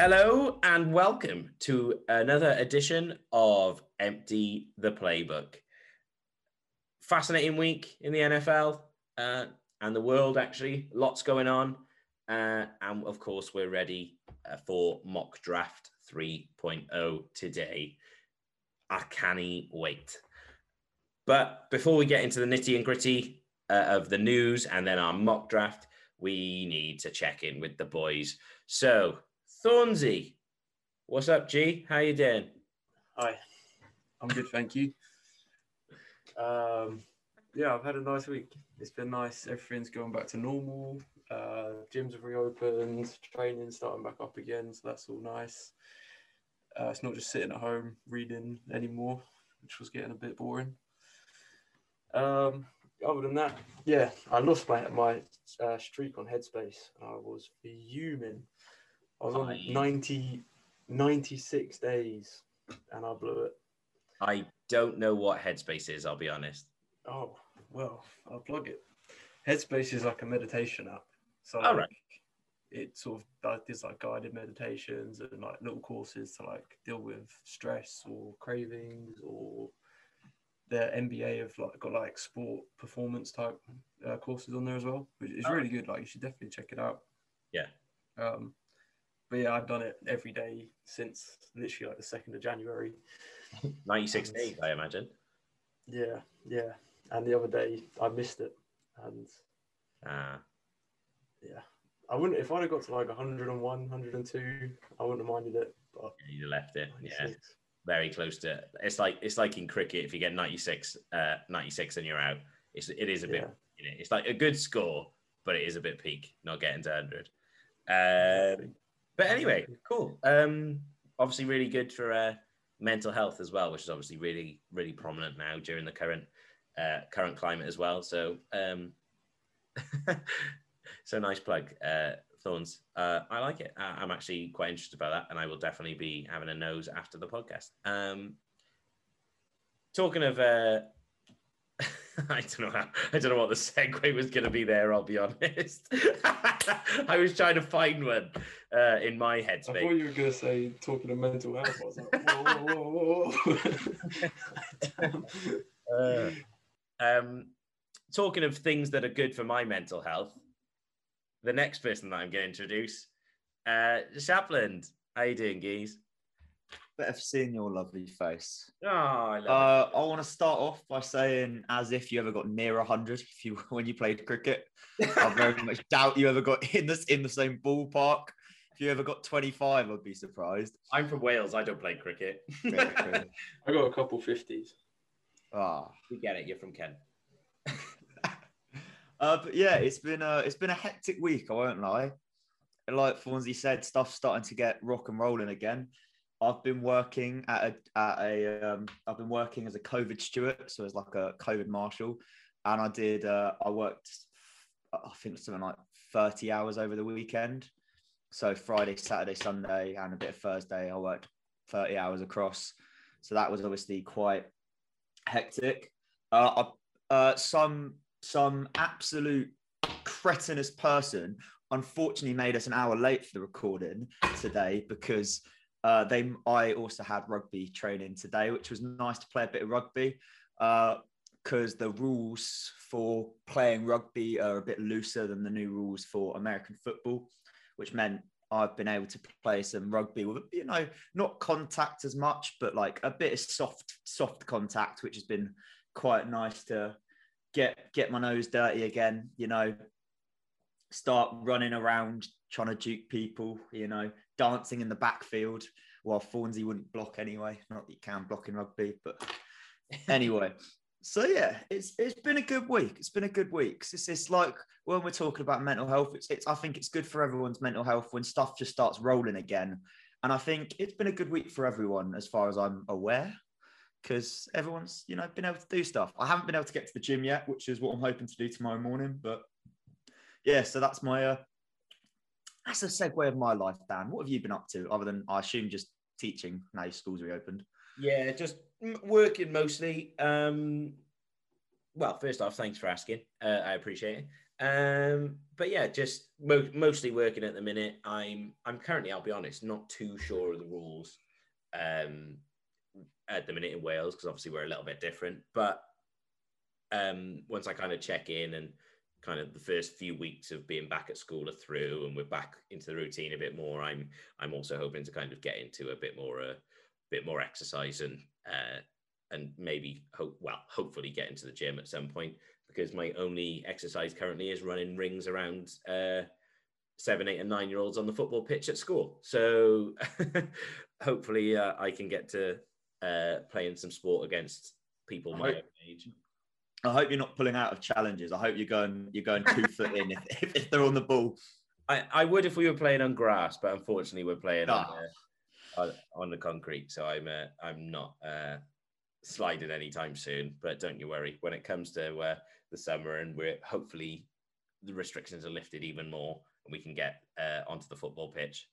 Hello and welcome to another edition of Empty the Playbook. Fascinating week in the NFL uh, and the world, actually. Lots going on. Uh, and of course, we're ready uh, for mock draft 3.0 today. I can't wait. But before we get into the nitty and gritty uh, of the news and then our mock draft, we need to check in with the boys. So, Thornsey, what's up, G? How you doing? Hi, I'm good, thank you. Um, yeah, I've had a nice week. It's been nice. Everything's going back to normal. Uh, gyms have reopened, training starting back up again, so that's all nice. Uh, it's not just sitting at home reading anymore, which was getting a bit boring. Um, other than that, yeah, I lost my my uh, streak on Headspace. I was fuming. I was on Aye. 90, 96 days and I blew it. I don't know what Headspace is, I'll be honest. Oh, well, I'll plug it. Headspace is like a meditation app. So All like, right. it sort of does does, like guided meditations and like little courses to like deal with stress or cravings or the NBA have like got like sport performance type uh, courses on there as well, which is Oh. really good. Like you should definitely check it out. Yeah. Um, but yeah, I've done it every day since literally like the second of January. 96 days, I imagine. Yeah, yeah. And the other day I missed it, and Ah, yeah, I wouldn't if I'd have got to like 101, 102, I wouldn't have minded it. But you left it. Yeah, very close to It's like it's like in cricket, if you get 96, uh, 96 and you're out, it's, it is a bit, Yeah. you know, it's like a good score, but it is a bit peak, not getting to 100. Um, But anyway, cool. Um, obviously, really good for uh, mental health as well, which is obviously really, really prominent now during the current uh, current climate as well. So, um, so nice plug, uh, Thorns. Uh, I like it. I- I'm actually quite interested about that, and I will definitely be having a nose after the podcast. Um, talking of. Uh, I don't know how, I don't know what the segue was going to be there. I'll be honest. I was trying to find one uh, in my head. I thought you were gonna say talking of mental health. I was like, whoa, whoa, whoa, whoa. Uh, um, talking of things that are good for my mental health, the next person that I'm going to introduce, uh, Shapland. How you doing, Geese? Better for seeing your lovely face. Oh, I love Uh, I want to start off by saying, as if you ever got near hundred, if you when you played cricket, I very much doubt you ever got in this in the same ballpark. If you ever got twenty five, I'd be surprised. I'm from Wales. I don't play cricket. I got a couple fifties. Ah, we get it. You're from Kent. Uh, but yeah, it's been a it's been a hectic week. I won't lie. Like Fonzie said, stuff's starting to get rock and rolling again. I've been working at a at a um, I've been working as a COVID steward, so as like a COVID marshal, and I did uh, I worked I think something like thirty hours over the weekend. So Friday, Saturday, Sunday, and a bit of Thursday, I worked thirty hours across. So that was obviously quite hectic. Uh, I, uh, some some absolute cretinous person unfortunately made us an hour late for the recording today because uh, they I also had rugby training today, which was nice to play a bit of rugby because the rules for playing rugby are a bit looser than the new rules for American football, which meant I've been able to play some rugby with you know not contact as much, but like a bit of soft soft contact, which has been quite nice to get get my nose dirty again. You know, start running around trying to juke people. You know, dancing in the backfield while Thornsey wouldn't block anyway. Not that you can block in rugby, but anyway. So yeah, it's it's been a good week. It's been a good week. It's it's like when we're talking about mental health, it's it's I think it's good for everyone's mental health when stuff just starts rolling again. And I think it's been a good week for everyone as far as I'm aware, because everyone's you know been able to do stuff. I haven't been able to get to the gym yet, which is what I'm hoping to do tomorrow morning. But yeah, so that's my uh, that's a segue of my life, Dan. What have you been up to other than I assume just teaching now schools reopened? Yeah, just working mostly. Um, well, first off, thanks for asking. Uh, I appreciate it. Um, but yeah, just mo- mostly working at the minute. I'm I'm currently, I'll be honest, not too sure of the rules um, at the minute in Wales because obviously we're a little bit different. But um, once I kind of check in and kind of the first few weeks of being back at school are through and we're back into the routine a bit more, I'm I'm also hoping to kind of get into a bit more a uh, bit more exercise and uh, and maybe hope well hopefully get into the gym at some point because my only exercise currently is running rings around uh, seven, eight, and nine year olds on the football pitch at school. So hopefully uh, I can get to uh, playing some sport against people my hope, age. I hope you're not pulling out of challenges. I hope you're going you're going two foot in if, if, if, they're on the ball. I, I would if we were playing on grass, but unfortunately we're playing on, ah. on, on the concrete, so I'm uh, I'm not uh, sliding anytime soon. But don't you worry. When it comes to uh, the summer and we're hopefully the restrictions are lifted even more and we can get uh, onto the football pitch.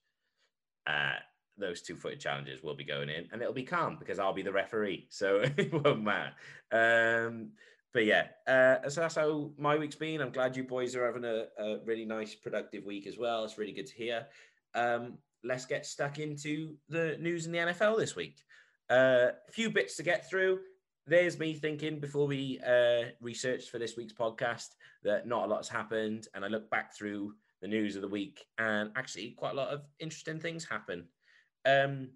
Uh, those two footed challenges will be going in and it'll be calm because I'll be the referee. So it won't matter. Um, but yeah, uh, so that's how my week's been. I'm glad you boys are having a, a really nice, productive week as well. It's really good to hear. Um, let's get stuck into the news in the NFL this week. Uh, a few bits to get through there's me thinking before we uh, researched for this week's podcast that not a lot's happened. And I look back through the news of the week, and actually, quite a lot of interesting things happen. Um,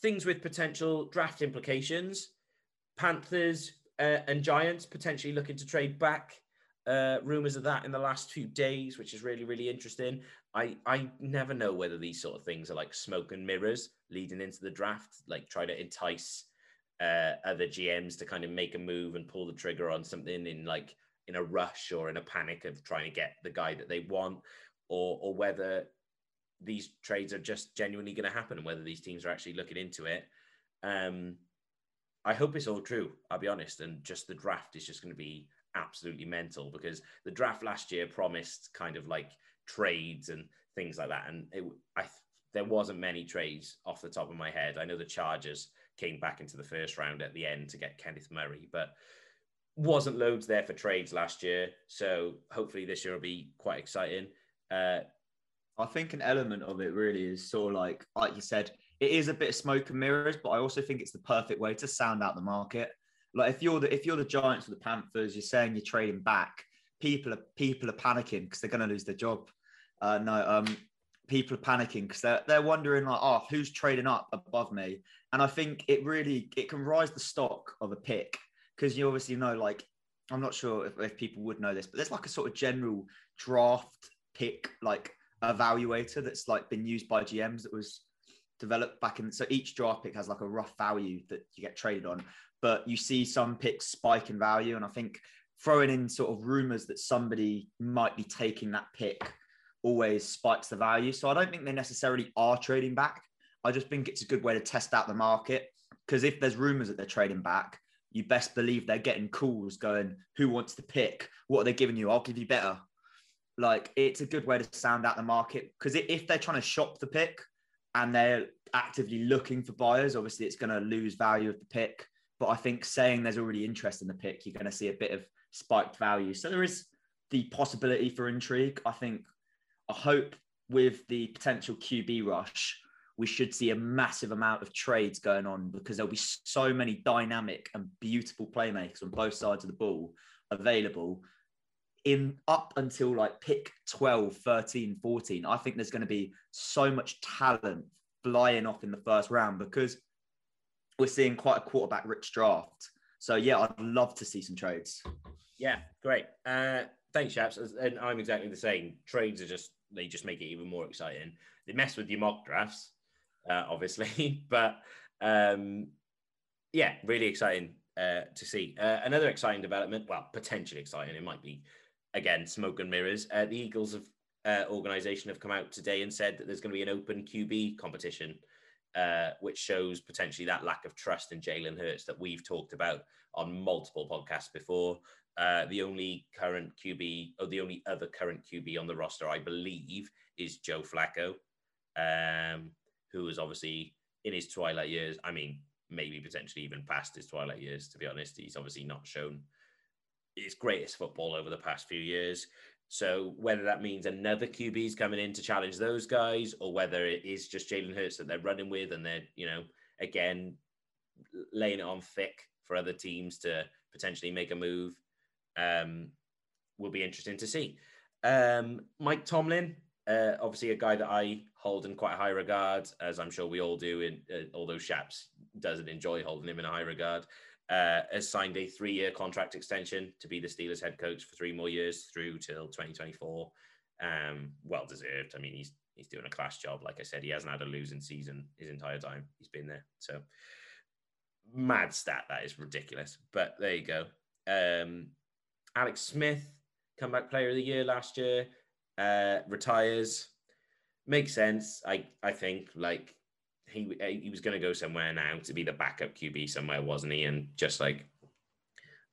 things with potential draft implications. Panthers uh, and Giants potentially looking to trade back. Uh, rumors of that in the last few days, which is really, really interesting. I, I never know whether these sort of things are like smoke and mirrors leading into the draft, like try to entice uh, other GMs to kind of make a move and pull the trigger on something in like in a rush or in a panic of trying to get the guy that they want, or or whether these trades are just genuinely going to happen and whether these teams are actually looking into it. Um, I hope it's all true. I'll be honest, and just the draft is just going to be absolutely mental because the draft last year promised kind of like trades and things like that, and it, I there wasn't many trades off the top of my head. I know the Chargers came back into the first round at the end to get Kenneth Murray, but wasn't loads there for trades last year. So hopefully this year will be quite exciting. Uh, I think an element of it really is sort of like, like you said, it is a bit of smoke and mirrors, but I also think it's the perfect way to sound out the market. Like if you're the if you're the Giants or the Panthers, you're saying you're trading back. People are people are panicking because they're going to lose their job. Uh, no, um, people are panicking because they're, they're wondering like, oh, who's trading up above me? And I think it really it can rise the stock of a pick because you obviously know like I'm not sure if, if people would know this, but there's like a sort of general draft pick like evaluator that's like been used by GMs that was developed back in so each draft pick has like a rough value that you get traded on but you see some picks spike in value and i think throwing in sort of rumors that somebody might be taking that pick always spikes the value. So I don't think they necessarily are trading back. I just think it's a good way to test out the market because if there's rumors that they're trading back, you best believe they're getting calls going, who wants to pick? What are they giving you? I'll give you better. Like it's a good way to sound out the market because if they're trying to shop the pick and they're actively looking for buyers, obviously it's going to lose value of the pick. But I think saying there's already interest in the pick, you're going to see a bit of spiked value. So there is the possibility for intrigue. I think I hope with the potential QB rush, we should see a massive amount of trades going on because there'll be so many dynamic and beautiful playmakers on both sides of the ball available in up until like pick 12 13 14 i think there's going to be so much talent flying off in the first round because we're seeing quite a quarterback rich draft so yeah i'd love to see some trades yeah great uh thanks chaps and i'm exactly the same trades are just they just make it even more exciting. They mess with your mock drafts, uh, obviously, but um, yeah, really exciting uh, to see. Uh, another exciting development, well, potentially exciting. It might be again smoke and mirrors. Uh, the Eagles of uh, organization have come out today and said that there's going to be an open QB competition, uh, which shows potentially that lack of trust in Jalen Hurts that we've talked about on multiple podcasts before. Uh, the only current QB, or the only other current QB on the roster, I believe, is Joe Flacco, um, who is obviously in his twilight years. I mean, maybe potentially even past his twilight years, to be honest. He's obviously not shown his greatest football over the past few years. So whether that means another QB is coming in to challenge those guys, or whether it is just Jalen Hurts that they're running with, and they're you know again laying it on thick for other teams to potentially make a move, um, will be interesting to see. Um, Mike Tomlin, uh, obviously a guy that I hold in quite high regard, as I'm sure we all do. In uh, although Shaps doesn't enjoy holding him in a high regard, uh, has signed a three-year contract extension to be the Steelers head coach for three more years through till 2024. Um, well deserved. I mean, he's he's doing a class job. Like I said, he hasn't had a losing season his entire time he's been there. So mad stat that is ridiculous. But there you go. Um, Alex Smith, comeback player of the year last year, uh, retires. Makes sense. I I think like he he was going to go somewhere now to be the backup QB somewhere, wasn't he? And just like,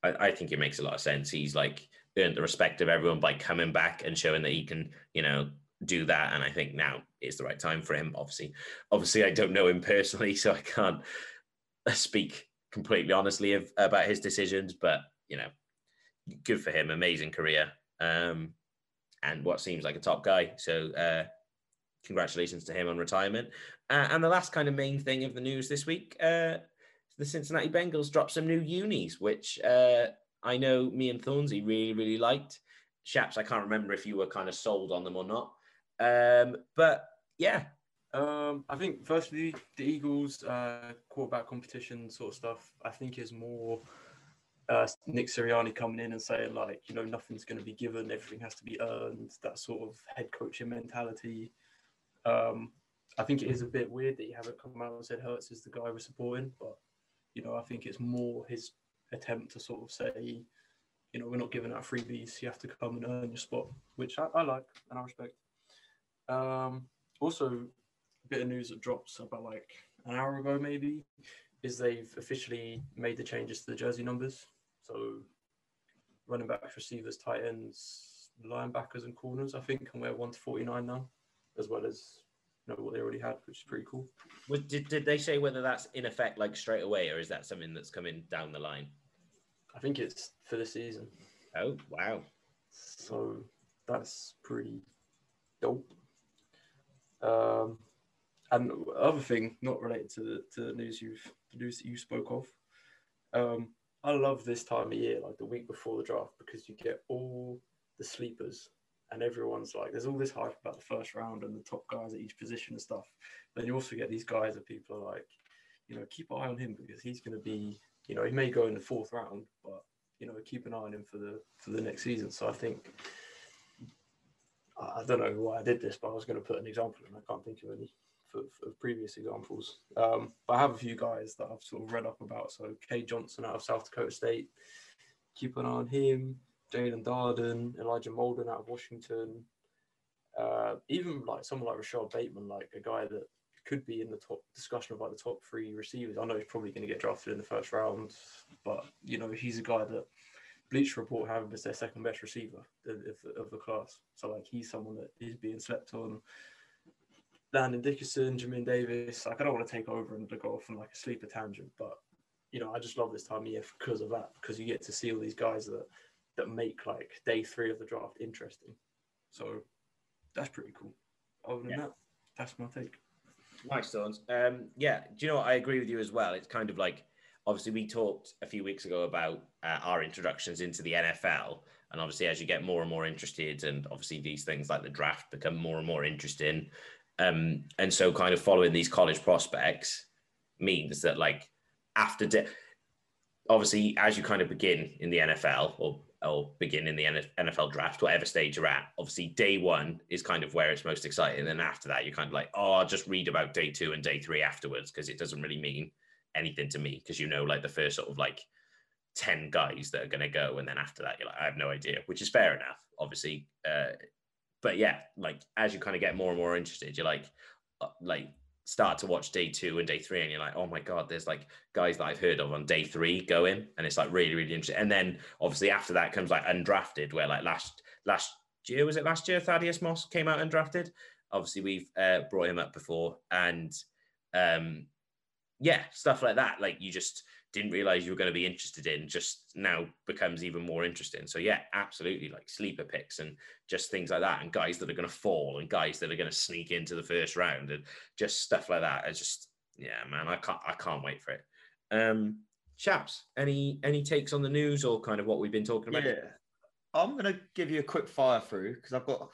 I, I think it makes a lot of sense. He's like earned the respect of everyone by coming back and showing that he can, you know, do that. And I think now is the right time for him. Obviously, obviously, I don't know him personally, so I can't speak completely honestly of, about his decisions. But you know, good for him. Amazing career. Um, and what seems like a top guy. So uh, congratulations to him on retirement. Uh, and the last kind of main thing of the news this week, uh, the Cincinnati Bengals dropped some new unis, which uh, I know me and Thornsey really, really liked. Shaps, I can't remember if you were kind of sold on them or not. Um, but yeah. Um, I think firstly, the Eagles uh, quarterback competition sort of stuff, I think is more uh, Nick Sirianni coming in and saying like, you know, nothing's going to be given, everything has to be earned. That sort of head coaching mentality. Um, I think it is a bit weird that you haven't come out and said Hurts is the guy we're supporting, but you know, I think it's more his attempt to sort of say, you know, we're not giving out freebies. You have to come and earn your spot, which I, I like and I respect. Um, also, a bit of news that drops about like an hour ago, maybe, is they've officially made the changes to the jersey numbers. So, running backs, receivers, tight ends, linebackers, and corners, I think, can wear one to forty nine now, as well as you know what they already had, which is pretty cool. Did, did they say whether that's in effect like straight away or is that something that's coming down the line? I think it's for the season. Oh, wow. So that's pretty dope. Um, and other thing, not related to the to the news you've the news that you spoke of. Um, I love this time of year, like the week before the draft, because you get all the sleepers and everyone's like, there's all this hype about the first round and the top guys at each position and stuff. Then you also get these guys that people are like, you know, keep an eye on him because he's going to be, you know, he may go in the fourth round, but you know, keep an eye on him for the for the next season. So I think, I don't know why I did this, but I was going to put an example, and I can't think of any for, previous examples. Um, but I have a few guys that I've sort of read up about. So Cade Johnson out of South Dakota State, keep an eye on him. Jaelon Darden, Elijah Molden out of Washington, uh, even like someone like Rashod Bateman, like a guy that could be in the top discussion like the top three receivers. I know he's probably going to get drafted in the first round, but you know he's a guy that Bleacher Report have him as their second best receiver of, of the class. So like he's someone that is being slept on. Landon Dickerson, Jamin Davis. Like I don't want to take over and go off on like a sleeper tangent, but you know I just love this time of year because of that because you get to see all these guys that that make like day three of the draft interesting. So that's pretty cool. Other than yeah. that, that's my take. Nice, Stones. Um, yeah, do you know what? I agree with you as well. It's kind of like obviously we talked a few weeks ago about uh, our introductions into the NFL, and obviously as you get more and more interested, and obviously these things like the draft become more and more interesting, um, and so kind of following these college prospects means that like after de- obviously as you kind of begin in the NFL or or begin in the NFL draft, whatever stage you're at. Obviously, day one is kind of where it's most exciting. And then after that, you're kind of like, oh, I'll just read about day two and day three afterwards because it doesn't really mean anything to me because you know, like the first sort of like 10 guys that are going to go. And then after that, you're like, I have no idea, which is fair enough, obviously. Uh, but yeah, like as you kind of get more and more interested, you're like, uh, like start to watch day two and day three, and you're like, oh my god, there's like guys that I've heard of on day three going, and it's like really really interesting. And then obviously after that comes like undrafted, where like last last year was it last year Thaddeus Moss came out undrafted. Obviously we've uh, brought him up before, and um, yeah, stuff like that. Like you just didn't realize you were going to be interested in just now becomes even more interesting. So yeah, absolutely like sleeper picks and just things like that and guys that are going to fall and guys that are going to sneak into the first round and just stuff like that. It's just yeah, man, I can't I can't wait for it. Um chaps, any any takes on the news or kind of what we've been talking about? Yeah. I'm gonna give you a quick fire through because I've got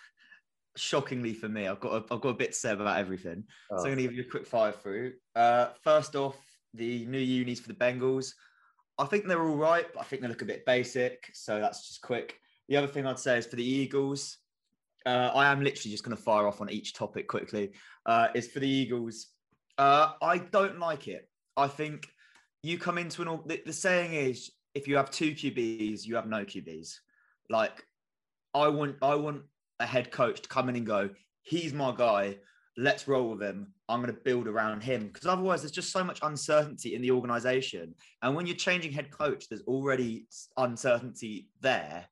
shockingly for me, I've got a, I've got a bit to say about everything. Oh. So I'm gonna give you a quick fire through. Uh, first off, the new unis for the Bengals. I think they're all right, but I think they look a bit basic. So that's just quick. The other thing I'd say is for the Eagles, uh, I am literally just going to fire off on each topic quickly. Uh, is for the Eagles. Uh, I don't like it. I think you come into an. The, the saying is, if you have two QBs, you have no QBs. Like, I want, I want a head coach to come in and go, he's my guy let's roll with him. I'm going to build around him because otherwise there's just so much uncertainty in the organization. And when you're changing head coach, there's already uncertainty there.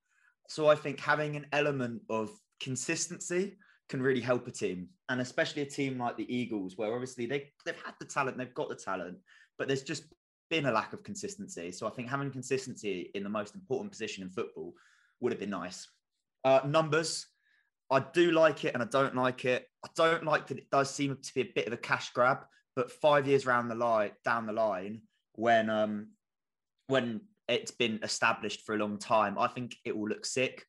So I think having an element of consistency can really help a team, and especially a team like the Eagles, where obviously they they've had the talent, they've got the talent, but there's just been a lack of consistency. So I think having consistency in the most important position in football would have been nice. Uh, numbers, I do like it and I don't like it. I don't like that it does seem to be a bit of a cash grab, but five years around the line, down the line, when um when it's been established for a long time, I think it will look sick.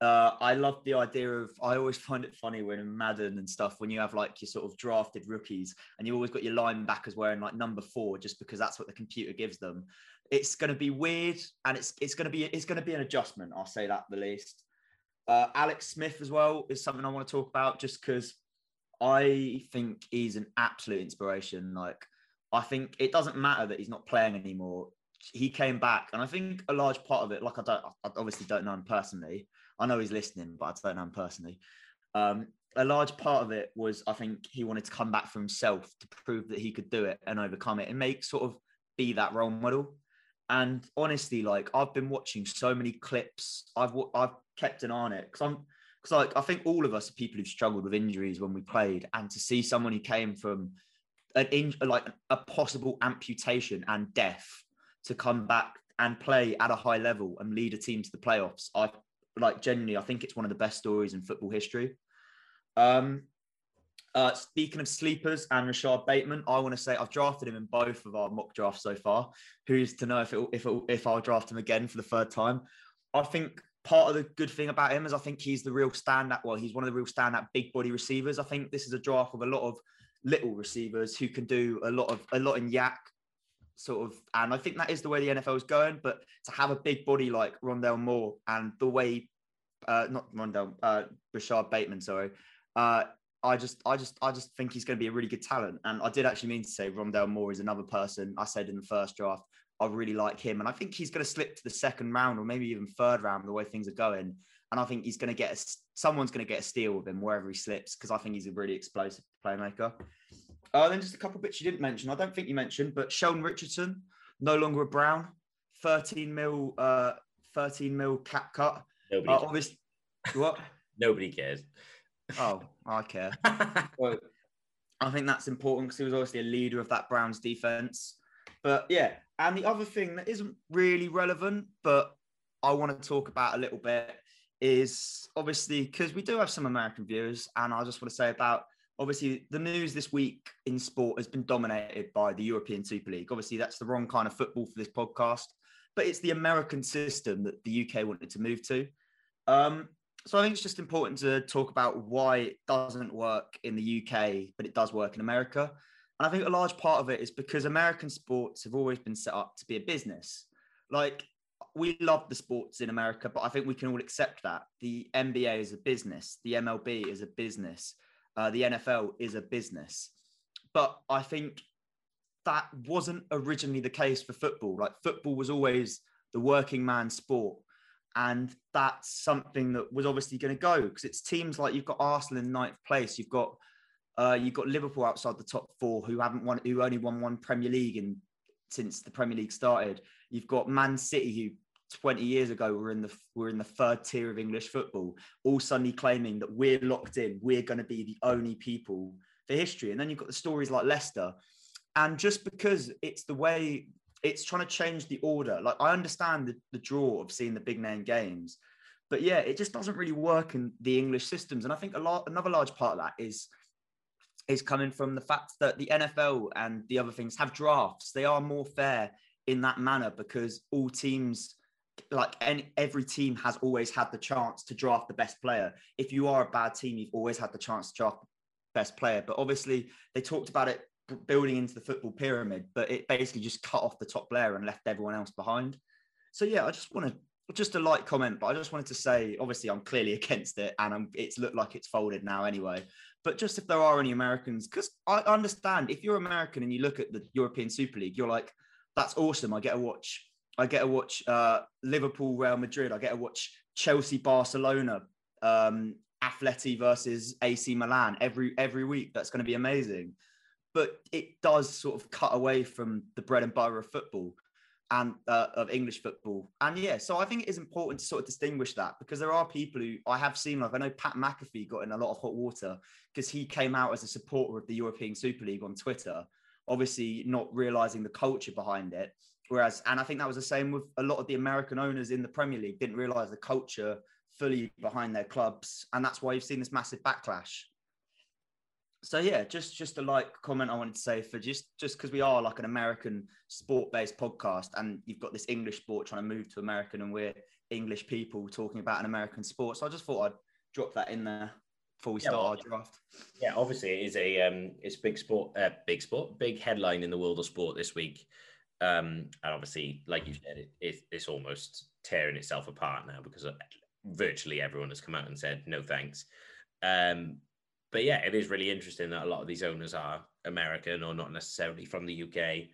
Uh, I love the idea of. I always find it funny when in Madden and stuff when you have like your sort of drafted rookies and you've always got your linebackers wearing like number four just because that's what the computer gives them. It's going to be weird and it's it's going to be it's going to be an adjustment. I'll say that the least. Uh, Alex Smith as well is something I want to talk about just because I think he's an absolute inspiration. Like, I think it doesn't matter that he's not playing anymore. He came back, and I think a large part of it, like I don't, I obviously don't know him personally. I know he's listening, but I don't know him personally. Um, a large part of it was I think he wanted to come back for himself to prove that he could do it and overcome it and make sort of be that role model. And honestly, like I've been watching so many clips. I've I've kept an eye on it because I'm because like I think all of us are people who've struggled with injuries when we played, and to see someone who came from an in like a possible amputation and death to come back and play at a high level and lead a team to the playoffs, I like genuinely I think it's one of the best stories in football history. Um, uh, speaking of sleepers and Rashod Bateman, I want to say I've drafted him in both of our mock drafts so far. Who's to know if it, if it, if I'll draft him again for the third time? I think part of the good thing about him is I think he's the real standout. Well, he's one of the real standout big body receivers. I think this is a draft with a lot of little receivers who can do a lot of a lot in YAC sort of, and I think that is the way the NFL is going. But to have a big body like Rondale Moore and the way, uh, not Rondale, uh, Rashod Bateman, sorry, uh, I just, I just, I just think he's going to be a really good talent. And I did actually mean to say Rondale Moore is another person I said in the first draft. I really like him, and I think he's going to slip to the second round or maybe even third round the way things are going. And I think he's going to get a, someone's going to get a steal with him wherever he slips because I think he's a really explosive playmaker. Uh, then just a couple of bits you didn't mention. I don't think you mentioned, but Sheldon Richardson, no longer a Brown, 13 mil, uh, 13 mil cap cut. Nobody uh, obviously, what? Nobody cares. Oh, I care. well, I think that's important because he was obviously a leader of that Browns defense. But yeah, and the other thing that isn't really relevant, but I want to talk about a little bit is obviously because we do have some American viewers, and I just want to say about obviously the news this week in sport has been dominated by the European Super League. Obviously, that's the wrong kind of football for this podcast, but it's the American system that the UK wanted to move to. Um, so I think it's just important to talk about why it doesn't work in the UK, but it does work in America. And I think a large part of it is because American sports have always been set up to be a business. Like we love the sports in America, but I think we can all accept that the NBA is a business, the MLB is a business, uh, the NFL is a business. But I think that wasn't originally the case for football. Like football was always the working man sport. And that's something that was obviously going to go because it's teams like you've got Arsenal in ninth place, you've got Uh, you've got Liverpool outside the top four, who haven't won, who only won one Premier League in since the Premier League started. You've got Man City, who 20 years ago were in the were in the third tier of English football, all suddenly claiming that we're locked in, we're going to be the only people for history. And then you've got the stories like Leicester, and just because it's the way it's trying to change the order. Like I understand the, the draw of seeing the big name games, but yeah, it just doesn't really work in the English systems. And I think a lot another large part of that is is coming from the fact that the NFL and the other things have drafts. They are more fair in that manner because all teams like any, every team has always had the chance to draft the best player. If you are a bad team, you've always had the chance to draft the best player. But obviously, they talked about it building into the football pyramid, but it basically just cut off the top layer and left everyone else behind. So yeah, I just want to just a light comment, but I just wanted to say, obviously, I'm clearly against it, and I'm, it's looked like it's folded now anyway. But just if there are any Americans, because I understand if you're American and you look at the European Super League, you're like, that's awesome. I get to watch. I get to watch uh, Liverpool, Real Madrid. I get to watch Chelsea, Barcelona, um, Atleti versus AC Milan every every week. That's going to be amazing. But it does sort of cut away from the bread and butter of football and uh, of English football. And yeah, so I think it is important to sort of distinguish that because there are people who I have seen, like I know Pat McAfee got in a lot of hot water because he came out as a supporter of the European Super League on Twitter, obviously not realizing the culture behind it. Whereas, and I think that was the same with a lot of the American owners in the Premier League didn't realize the culture fully behind their clubs, and that's why you've seen this massive backlash so yeah, just just a like comment I wanted to say for just just because we are like an American sport based podcast, and you've got this English sport trying to move to American, and we're English people talking about an American sport. So I just thought I'd drop that in there before we yeah, start well, our draft. Yeah, obviously it is a um, it's big sport, uh, big sport, big headline in the world of sport this week. Um, and obviously, like you said, it, it, it's almost tearing itself apart now because virtually everyone has come out and said no thanks. Um, but yeah, it is really interesting that a lot of these owners are American or not necessarily from the UK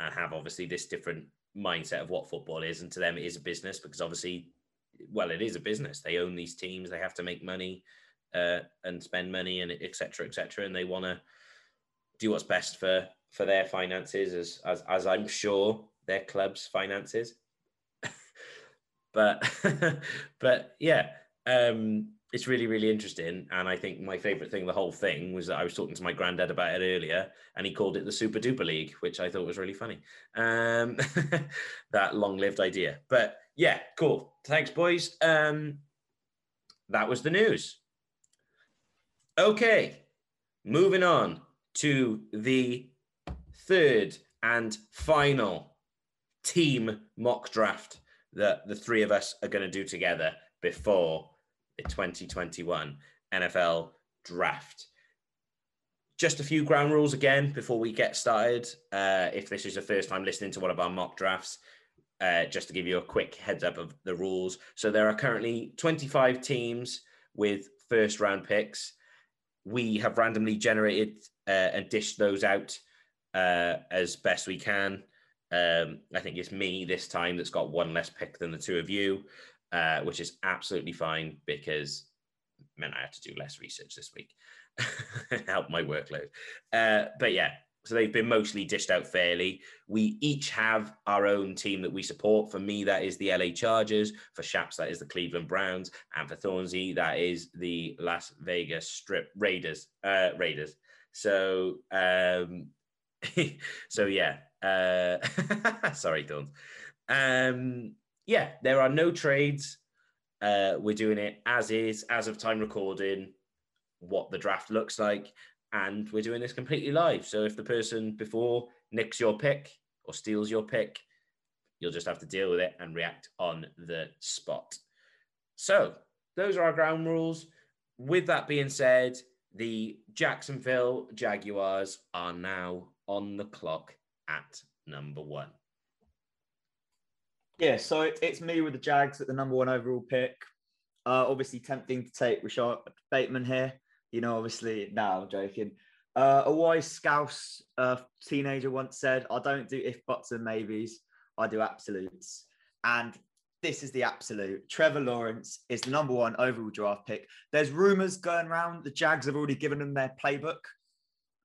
and have obviously this different mindset of what football is. And to them, it is a business because obviously, well, it is a business. They own these teams, they have to make money uh, and spend money and etc. etc. and they want to do what's best for for their finances as as, as I'm sure their club's finances. but but yeah, um, it's really really interesting and i think my favorite thing the whole thing was that i was talking to my granddad about it earlier and he called it the super duper league which i thought was really funny. Um, that long lived idea. But yeah cool. Thanks boys. Um, that was the news. Okay moving on to the third and final team mock draft that the three of us are going to do together before 2021 NFL draft. Just a few ground rules again before we get started. Uh, if this is your first time listening to one of our mock drafts, uh, just to give you a quick heads up of the rules. So there are currently 25 teams with first round picks. We have randomly generated uh, and dished those out uh, as best we can. Um, I think it's me this time that's got one less pick than the two of you uh, which is absolutely fine because man, I had to do less research this week, help my workload. Uh, but yeah, so they've been mostly dished out fairly. We each have our own team that we support. For me, that is the LA Chargers. For Shaps, that is the Cleveland Browns, and for Thornsey, that is the Las Vegas Strip Raiders. Uh, Raiders. So, um, so yeah. Uh, sorry, Thorns. Um, yeah, there are no trades. Uh, we're doing it as is, as of time recording, what the draft looks like. And we're doing this completely live. So if the person before nicks your pick or steals your pick, you'll just have to deal with it and react on the spot. So those are our ground rules. With that being said, the Jacksonville Jaguars are now on the clock at number one. Yeah, so it, it's me with the Jags at the number one overall pick. Uh, obviously, tempting to take Rashod Bateman here. You know, obviously, now I'm joking. Uh, a wise Scouse uh, teenager once said, I don't do if buts and maybes, I do absolutes. And this is the absolute. Trevor Lawrence is the number one overall draft pick. There's rumors going around. The Jags have already given them their playbook,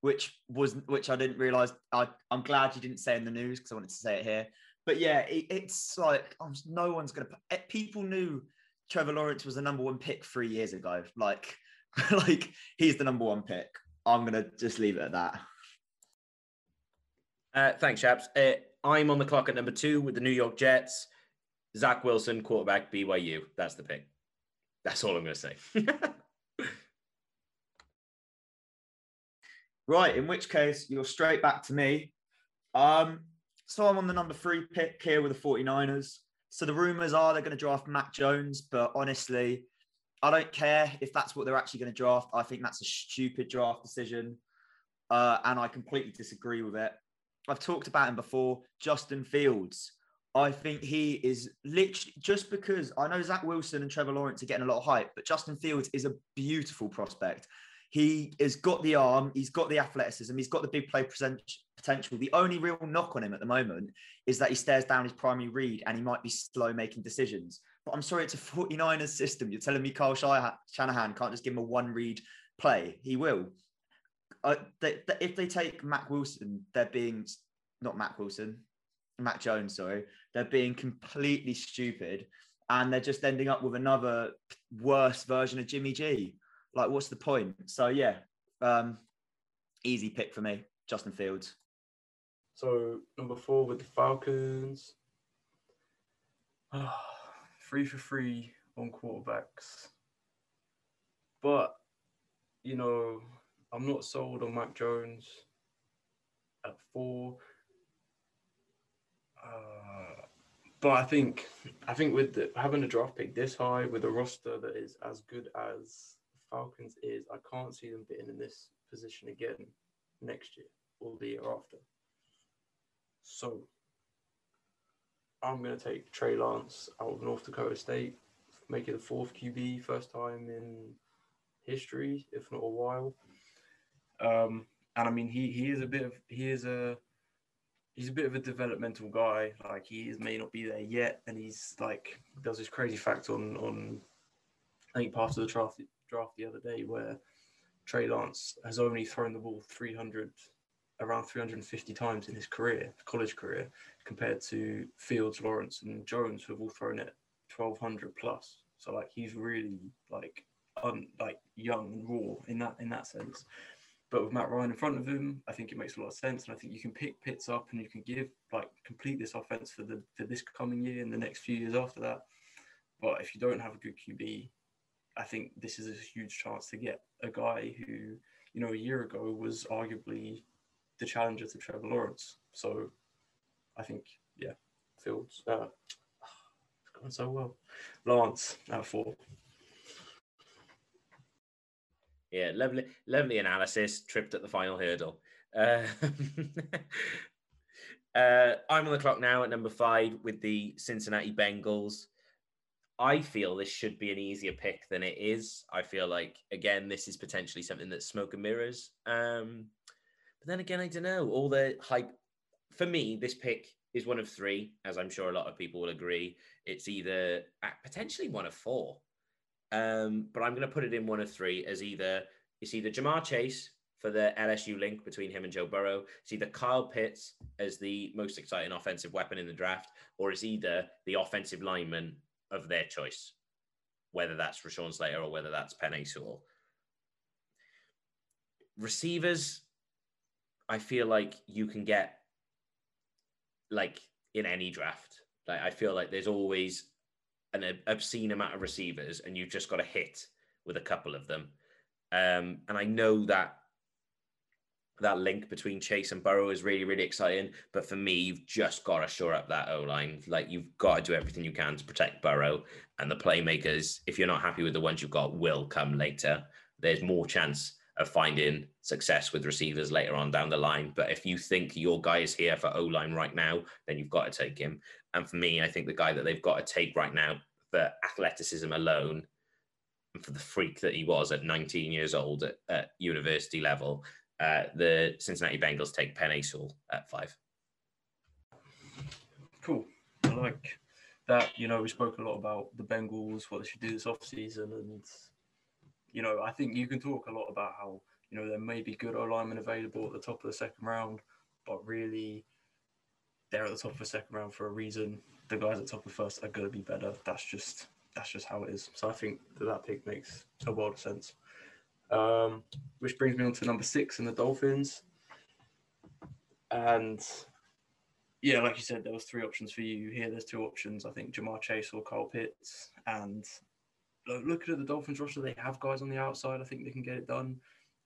which was which I didn't realize. I, I'm glad you didn't say in the news because I wanted to say it here. But yeah, it, it's like oh, no one's gonna. Eh, people knew Trevor Lawrence was the number one pick three years ago. Like, like he's the number one pick. I'm gonna just leave it at that. Uh, thanks, chaps. Uh, I'm on the clock at number two with the New York Jets. Zach Wilson, quarterback, BYU. That's the pick. That's all I'm going to say. right. In which case, you're straight back to me. Um, so I'm on the number three pick here with the 49ers. So the rumors are they're going to draft Mac Jones, but honestly, I don't care if that's what they're actually going to draft. I think that's a stupid draft decision. Uh, and I completely disagree with it. I've talked about him before. Justin Fields. I think he is literally just because I know Zach Wilson and Trevor Lawrence are getting a lot of hype, but Justin Fields is a beautiful prospect. He has got the arm, he's got the athleticism, he's got the big play potential. The only real knock on him at the moment is that he stares down his primary read and he might be slow making decisions. But I'm sorry, it's a 49ers system. You're telling me Kyle Shanahan can't just give him a one read play? He will. Uh, they, they, if they take Mac Wilson, they're being not Mac Wilson, Mac Jones, sorry, they're being completely stupid and they're just ending up with another worse version of Jimmy G. Like, what's the point? So, yeah, um, easy pick for me, Justin Fields. So, number four with the Falcons. three for three on quarterbacks. But, you know, I'm not sold on Mac Jones at four. Uh, but I think I think with the, having a draft pick this high with a roster that is as good as Falcons is, I can't see them being in this position again next year or the year after. So I'm going to take Trey Lance out of North Dakota State, make it the fourth QB, first time in history, if not a while. Um, and I mean, he he is a bit of he is a he's a bit of a developmental guy. Like he is, may not be there yet, and he's like there's this crazy fact on on I think part of the draft draft the other day where Trey Lance has only thrown the ball 300 around 350 times in his career, college career, compared to Fields, Lawrence, and Jones, who have all thrown it 1200 plus. So like he's really like un, like young and raw in that in that sense. But with Matt Ryan in front of him, I think it makes a lot of sense, and I think you can pick Pitts up and you can give like complete this offense for the for this coming year and the next few years after that. But if you don't have a good QB, I think this is a huge chance to get a guy who you know a year ago was arguably the challenger to Trevor Lawrence. So I think yeah, Fields. Uh, it's going so well. Lawrence at four. Yeah, lovely, lovely analysis. Tripped at the final hurdle. Uh, uh, I'm on the clock now at number five with the Cincinnati Bengals. I feel this should be an easier pick than it is. I feel like again, this is potentially something that's smoke and mirrors. Um, but then again, I don't know. All the hype for me, this pick is one of three, as I'm sure a lot of people will agree. It's either potentially one of four. Um, but I'm going to put it in one of three as either it's either Ja'Marr Chase for the LSU link between him and Joe Burrow. It's either Kyle Pitts as the most exciting offensive weapon in the draft, or it's either the offensive lineman of their choice, whether that's Rashawn Slater or whether that's Penei Sewell. Receivers, I feel like you can get like in any draft. Like I feel like there's always an obscene amount of receivers, and you've just got to hit with a couple of them. Um, and I know that that link between Chase and Burrow is really, really exciting. But for me, you've just got to shore up that O line. Like you've got to do everything you can to protect Burrow and the playmakers. If you're not happy with the ones you've got, will come later. There's more chance of finding success with receivers later on down the line. But if you think your guy is here for O line right now, then you've got to take him. And for me, I think the guy that they've got to take right now for athleticism alone and for the freak that he was at 19 years old at, at university level, uh, the Cincinnati Bengals take Penei Sewell at five. Cool. I like that, you know, we spoke a lot about the Bengals, what they should do this offseason. And, you know, I think you can talk a lot about how, you know, there may be good O available at the top of the second round, but really they're at the top of the second round for a reason. The guys at the top of first are going to be better. That's just that's just how it is. So I think that that pick makes a world of sense. Um, which brings me on to number six in the Dolphins. And yeah, like you said, there was three options for you. Here, there's two options. I think Ja'Marr Chase or Kyle Pitts. And looking at the Dolphins roster, they have guys on the outside. I think they can get it done.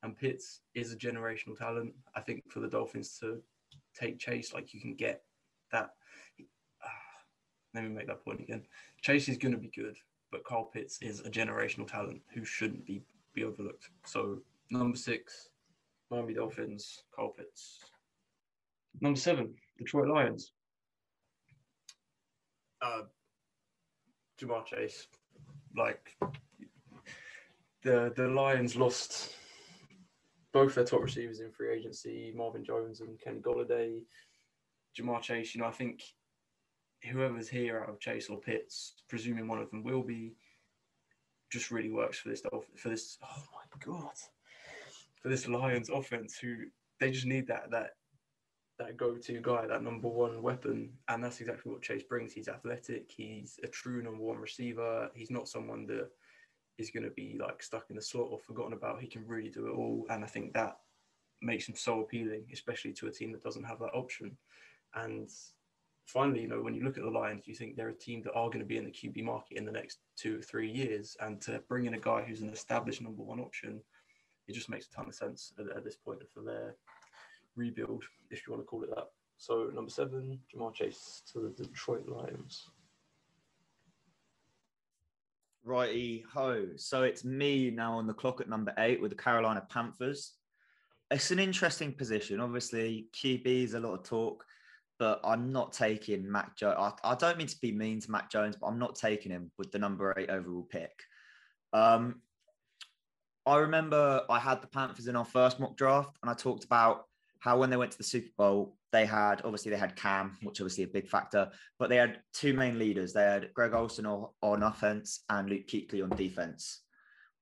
And Pitts is a generational talent. I think for the Dolphins to take Chase, like you can get that. Uh, let me make that point again. Chase is going to be good, but Kyle Pitts is a generational talent who shouldn't be be overlooked. So number six, Miami Dolphins, Kyle Pitts. Number seven, Detroit Lions. Uh, Ja'Marr Chase. Like the the Lions lost both their top receivers in free agency, Marvin Jones and Kenny Golladay. Ja'Marr Chase, you know, I think whoever's here out of Chase or Pitts, presuming one of them will be, just really works for this for this. Oh my god, for this Lions offense, who they just need that that that go-to guy, that number one weapon, and that's exactly what Chase brings. He's athletic. He's a true number one receiver. He's not someone that is going to be like stuck in the slot or forgotten about. He can really do it all, and I think that makes him so appealing, especially to a team that doesn't have that option. And finally, you know, when you look at the Lions, you think they're a team that are going to be in the QB market in the next two or three years. And to bring in a guy who's an established number one option, it just makes a ton of sense at, at this point for their rebuild, if you want to call it that. So number seven, Ja'Marr Chase to the Detroit Lions. Righty ho. So it's me now on the clock at number eight with the Carolina Panthers. It's an interesting position. Obviously, QB is a lot of talk but I'm not taking Mac Jones. I, I, don't mean to be mean to Mac Jones, but I'm not taking him with the number eight overall pick. Um, I remember I had the Panthers in our first mock draft, and I talked about how when they went to the Super Bowl, they had obviously they had Cam, which obviously a big factor, but they had two main leaders. They had Greg Olsen on, on offense and Luke Kuechly on defense.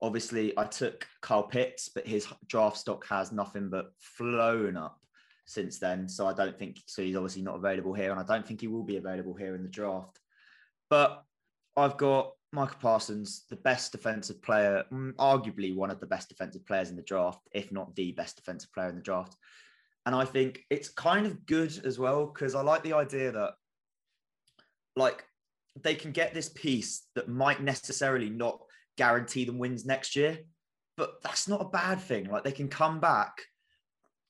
Obviously, I took Kyle Pitts, but his draft stock has nothing but flown up since then. So I don't think so. He's obviously not available here, and I don't think he will be available here in the draft. But I've got Micah Parsons, the best defensive player, mm, arguably one of the best defensive players in the draft, if not the best defensive player in the draft. And I think it's kind of good as well because I like the idea that, like, they can get this piece that might necessarily not guarantee them wins next year, but that's not a bad thing. Like, they can come back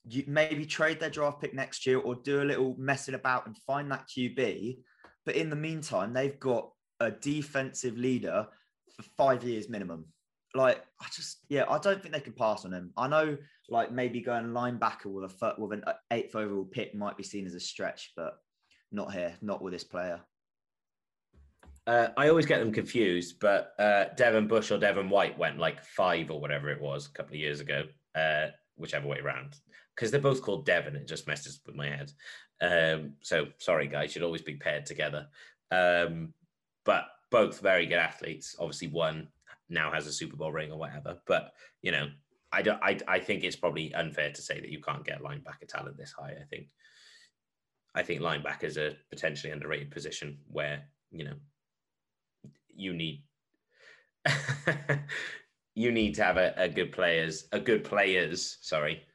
you maybe trade their draft pick next year or do a little messing about and find that QB. But in the meantime, they've got a defensive leader for five years minimum. Like I just yeah, I don't think they can pass on him. I know like maybe going linebacker with a foot, with an eighth overall pick might be seen as a stretch, but not here, not with this player. Uh, I always get them confused, but uh, Devin Bush or Devin White went like five or whatever it was a couple of years ago, uh, whichever way around because they're both called Devin. It just messes with my head. Um, so sorry, guys, should always be paired together. Um, but both very good athletes. Obviously, one now has a Super Bowl ring or whatever. But you know, I don't. I, I think it's probably unfair to say that you can't get linebacker talent this high. I think. I think linebacker is a potentially underrated position where you know you need you need to have a, a good players a good players sorry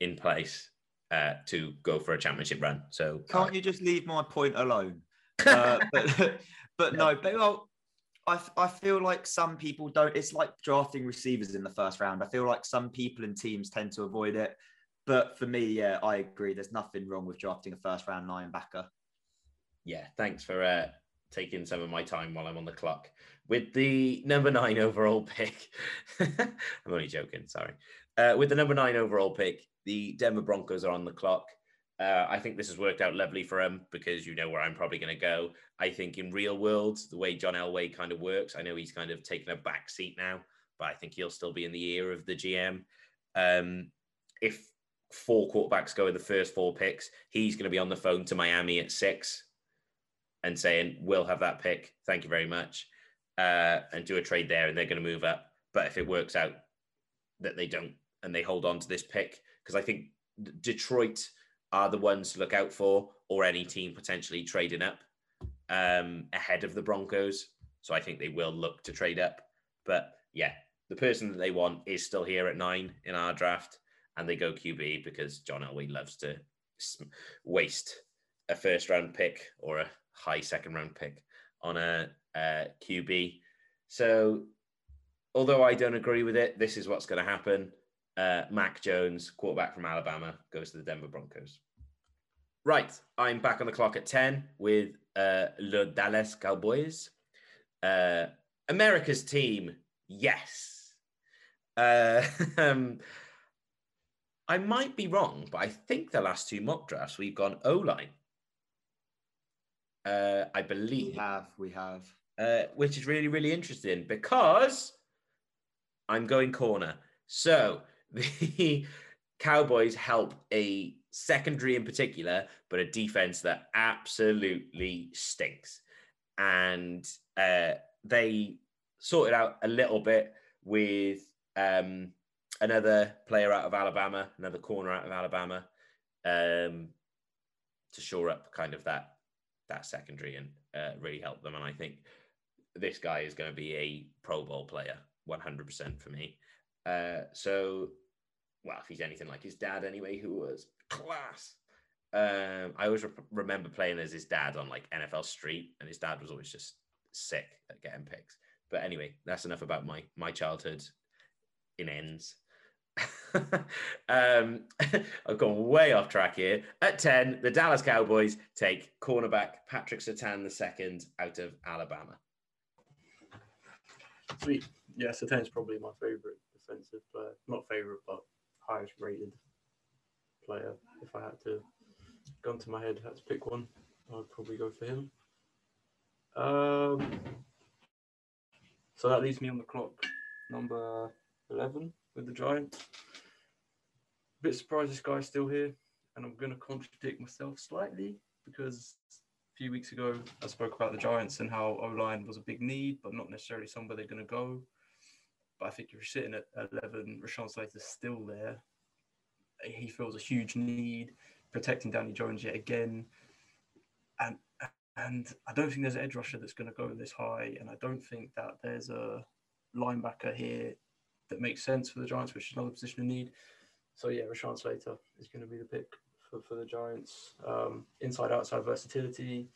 in place uh, to go for a championship run. So can't uh, you just leave my point alone? Uh, but but no, but well, I, I feel like some people don't. It's like drafting receivers in the first round. I feel like some people and teams tend to avoid it. But for me, yeah, I agree. There's nothing wrong with drafting a first round linebacker. Yeah, thanks for uh, taking some of my time while I'm on the clock. With the number nine overall pick, I'm only joking, sorry. Uh, with the number nine overall pick, the Denver Broncos are on the clock. Uh, I think this has worked out lovely for him because you know where I'm probably going to go. I think in real world, the way John Elway kind of works, I know he's kind of taken a back seat now, but I think he'll still be in the ear of the GM. Um, if four quarterbacks go in the first four picks, he's going to be on the phone to Miami at six. and saying, we'll have that pick. Thank you very much. Uh, and do a trade there, and they're going to move up. But if it works out that they don't and they hold on to this pick, because I think Detroit are the ones to look out for, or any team potentially trading up um, ahead of the Broncos. So I think they will look to trade up. But yeah, the person that they want is still here at nine in our draft, and they go QB because John Elway loves to waste a first round pick or a high second round pick on a, a QB. So, although I don't agree with it, this is what's going to happen. Uh, Mac Jones, quarterback from Alabama, goes to the Denver Broncos. Right, I'm back on the clock at 10 with uh, the Dallas Cowboys. Uh, America's team, yes. Uh, um, I might be wrong, but I think the last two mock drafts we've gone O line. Uh, I believe we have, we have, uh, which is really really interesting because I'm going corner. So the Cowboys help a secondary in particular, but a defense that absolutely stinks, and uh, they sorted out a little bit with um, another player out of Alabama, another corner out of Alabama, um, to shore up kind of that that secondary and uh, really help them. And I think this guy is going to be a Pro Bowl player, 100% for me. Uh, so, well, if he's anything like his dad anyway, who was class. Um, I always re- remember playing as his dad on like NFL Street, and his dad was always just sick at getting picks. But anyway, that's enough about my my childhood in ends. um, I've gone way off track here. At 10, the Dallas Cowboys take cornerback Patrick Surtain II out of Alabama. Sweet. Yeah, Surtain's probably my favourite defensive player. Not favourite, but highest rated player. If I had to gun to my head, had to pick one, I'd probably go for him. Um, so that leaves me on the clock, number 11 with the Giants. A bit surprised this guy's still here, and I'm going to contradict myself slightly because a few weeks ago I spoke about the Giants and how O line was a big need, but not necessarily somewhere they're going to go. But I think you're sitting at 11, Rashawn Slater's still there. He feels a huge need protecting Danny Jones yet again. And and I don't think there's an edge rusher that's going to go this high. And I don't think that there's a linebacker here that makes sense for the Giants, which is another position of need. So yeah, Rashawn Slater is going to be the pick for, for the Giants. Um, inside outside versatility.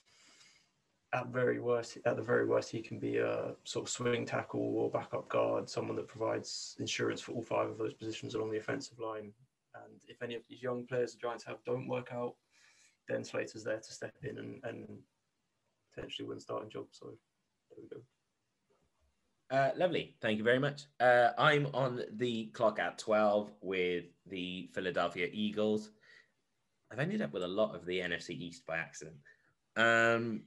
At very worst, at the very worst, he can be a sort of swing tackle or backup guard, someone that provides insurance for all five of those positions along the offensive line. And if any of these young players the Giants have don't work out, then Slater's there to step in and, and potentially win starting job. So there we go. Uh, lovely. Thank you very much. Uh, I'm on the clock at 12 with the Philadelphia Eagles. I've ended up with a lot of the NFC East by accident. Um,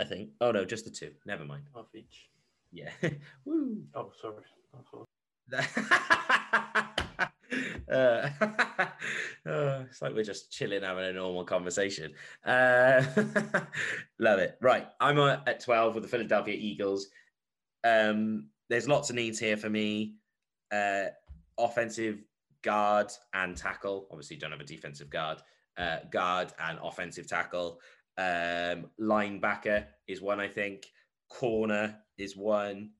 I think. Oh, no, just the two. Never mind. Half each. Yeah. Woo. Oh, sorry. Uh, oh, it's like we're just chilling, having a normal conversation. Uh, love it. Right, I'm at 12 with the Philadelphia Eagles. Um, there's lots of needs here for me. Uh, offensive guard and tackle. Obviously, don't have a defensive guard. Uh, guard and offensive tackle. Um, linebacker is one, I think. Corner is one.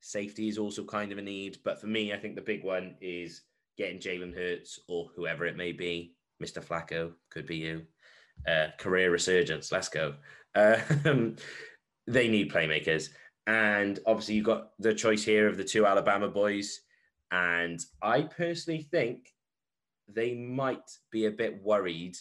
Safety is also kind of a need. But for me, I think the big one is getting Jalen Hurts or whoever it may be. Mr. Flacco could be you. Uh, career resurgence. Let's go. Um, they need playmakers. And obviously, you've got the choice here of the two Alabama boys. And I personally think they might be a bit worried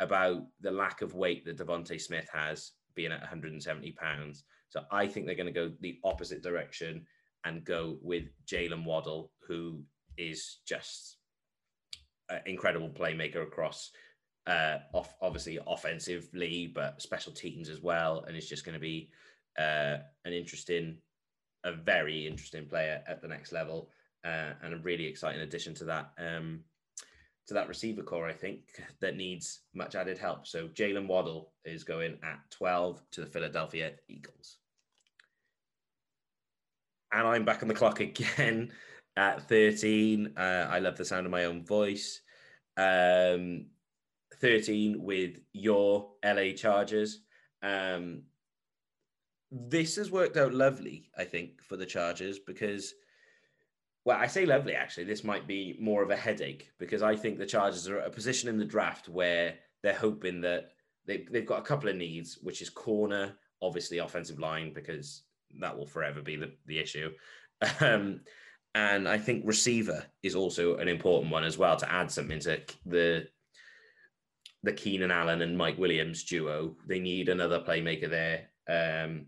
about the lack of weight that DeVonta Smith has, being at 170 pounds. So I think they're going to go the opposite direction and go with Jaylen Waddle, who is just an incredible playmaker across, uh, off obviously offensively, but special teams as well, and is just going to be uh, an interesting, a very interesting player at the next level, uh, and a really exciting addition to that um, to that receiver core, I think, that needs much added help. So Jaylen Waddle is going at 12 to the Philadelphia Eagles. And I'm back on the clock again at 13. Uh, I love the sound of my own voice. Um, 13 with your LA Chargers. Um, this has worked out lovely, I think, for the Chargers because, well, I say lovely actually. This might be more of a headache because I think the Chargers are at a position in the draft where they're hoping that they, they've got a couple of needs, which is corner, obviously offensive line, because that will forever be the, the issue. Um, and I think receiver is also an important one as well to add something to the the Keenan Allen and Mike Williams duo. They need another playmaker there um,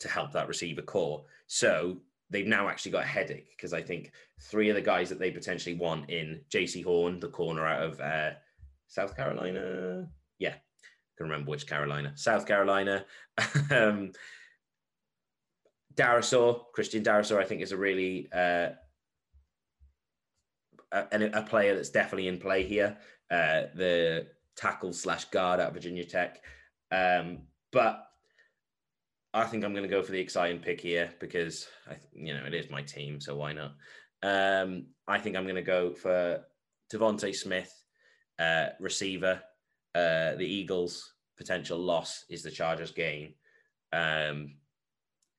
to help that receiver core. So they've now actually got a headache because I think three of the guys that they potentially want in Jaycee Horn, the corner out of uh, South Carolina. Yeah, I can remember which Carolina. South Carolina. um, Christian Darrisaw, I think is a really uh, a, a, player that's definitely in play here. Uh, the tackle slash guard at Virginia Tech, um, but I think I'm going to go for the exciting pick here because I, you know, it is my team, so why not? Um, I think I'm going to go for DeVonta Smith, uh, receiver. Uh, the Eagles' potential loss is the Chargers' gain. Um,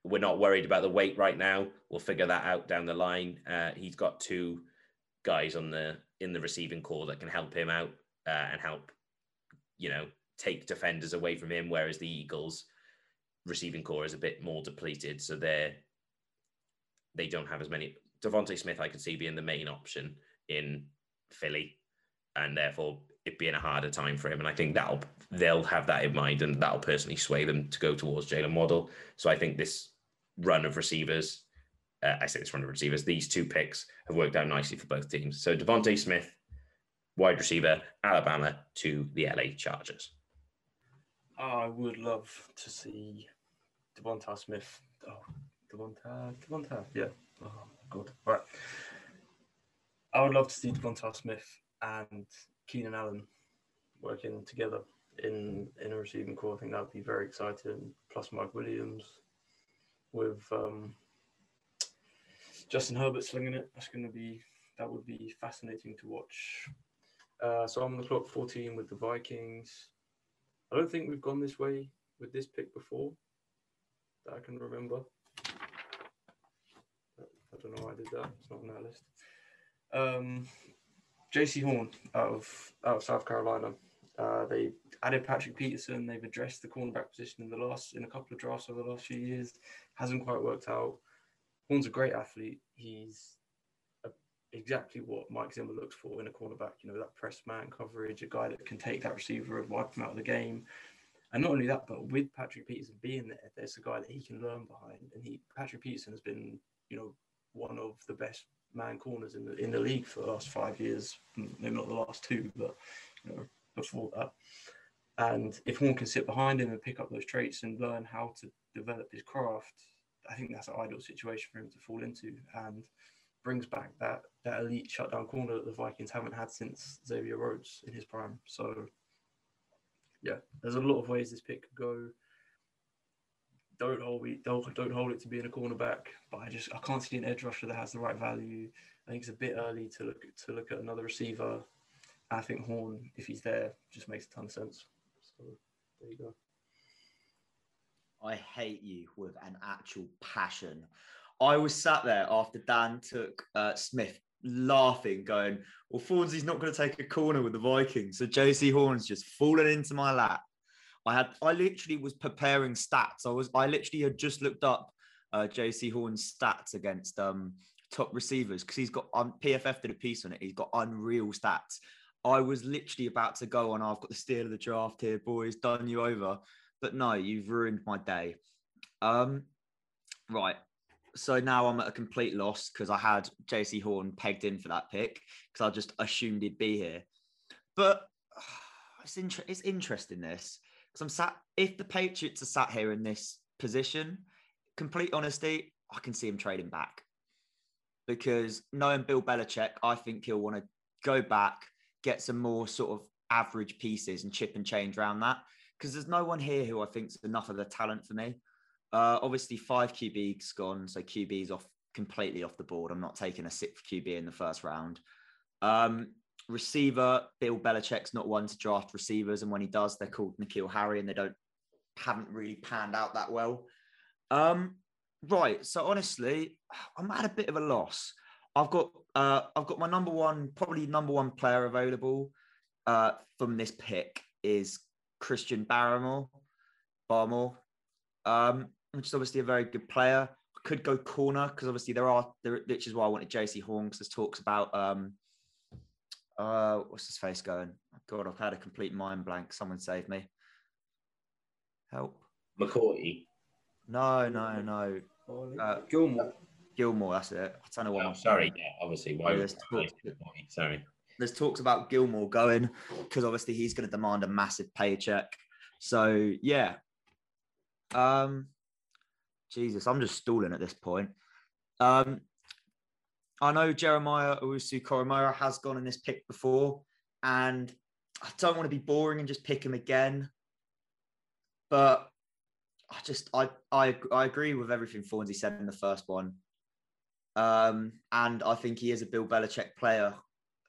we're not worried about the weight right now. We'll figure that out down the line. Uh, he's got two guys on the in the receiving core that can help him out uh, and help, you know, take defenders away from him. Whereas the Eagles' receiving core is a bit more depleted, so they're they don't have as many. DeVonta Smith, I could see being the main option in Philly, and therefore it being a harder time for him. And I think that'll they'll have that in mind, and that'll personally sway them to go towards Jaylen Waddle. So I think this run of receivers, uh, I say this run of receivers, these two picks have worked out nicely for both teams. So DeVonta Smith, wide receiver, Alabama to the LA Chargers. I would love to see Devonta Smith. Oh, Devonta, Devonta, yeah. Oh, God. Right. I would love to see Devonta Smith and Keenan Allen working together in in a receiving core. I think that would be very exciting. Plus Mike Williams with um, Justin Herbert slinging it. That's going to be that would be fascinating to watch. Uh, so I'm on the clock 14 with the Vikings. I don't think we've gone this way with this pick before that I can remember. I don't know why I did that. It's not on that list. Um, Jaycee Horn out of out of South Carolina. Uh, they added Patrick Peterson. They've addressed the cornerback position in the last in a couple of drafts over the last few years. Hasn't quite worked out. Horn's a great athlete. He's exactly what Mike Zimmer looks for in a cornerback. You know that press man coverage, a guy that can take that receiver and wipe him out of the game. And not only that, but with Patrick Peterson being there, there's a guy that he can learn behind. And he Patrick Peterson has been, you know, one of the best man corners in the in the league for the last five years. Mm, maybe not the last two, but you know, before that. And if one can sit behind him and pick up those traits and learn how to develop his craft, I think that's an ideal situation for him to fall into and brings back that that elite shutdown corner that the Vikings haven't had since Xavier Rhodes in his prime. So yeah, there's a lot of ways this pick could go. Don't hold it. Don't don't hold it to being a cornerback, but I just I can't see an edge rusher that has the right value. I think it's a bit early to look to look at another receiver. I think Horn, if he's there, just makes a ton of sense. So there you go. I hate you with an actual passion. I was sat there after Dan took uh, Smith laughing, going, Well, Fawnsey's not going to take a corner with the Vikings. So Jaycee Horn's just fallen into my lap. I had I literally was preparing stats. I was I literally had just looked up uh, Jaycee Horn's stats against um, top receivers because he's got um, PFF did a piece on it. He's got unreal stats. I was literally about to go on. I've got the steal of the draft here, boys. Done you over, but no, you've ruined my day. Um, right so now I'm at a complete loss because I had Jaycee Horn pegged in for that pick because I just assumed he'd be here. But uh, it's inter- it's interesting this because I'm sat. If the Patriots are sat here in this position, complete honesty, I can see him trading back because knowing Bill Belichick, I think he'll want to go back, get some more sort of average pieces and chip and change around that because there's no one here who I think's enough of the talent for me. Uh, obviously, five QB's gone, so QB's off completely off the board. I'm not taking a sixth QB in the first round. Um, receiver, Bill Belichick's not one to draft receivers, and when he does, they're called N'Keal Harry, and they don't haven't really panned out that well. Um, right. So honestly, I'm at a bit of a loss. I've got uh, I've got my number one, probably number one player available uh, from this pick is Christian Barmore, Barmore, um, which is obviously a very good player. I could go corner because obviously there are, there, which is why I wanted Jaycee Horn because there's talks about um, uh, what's his face going? God, I've had a complete mind blank. Someone save me. Help. McCourty. No, no, no. Uh, Gilmore. Gilmore, that's it. I don't know what. Oh, I'm sorry. Yeah, obviously. Why there's I talk- say McCourty? Sorry. There's talks about Gilmore going because obviously he's going to demand a massive paycheck. So yeah. Um, Jesus, I'm just stalling at this point. Um, I know Jeremiah Owusu Koramoah has gone in this pick before, and I don't want to be boring and just pick him again. But I just I I I agree with everything Thornsy said in the first one. Um, and I think he is a Bill Belichick player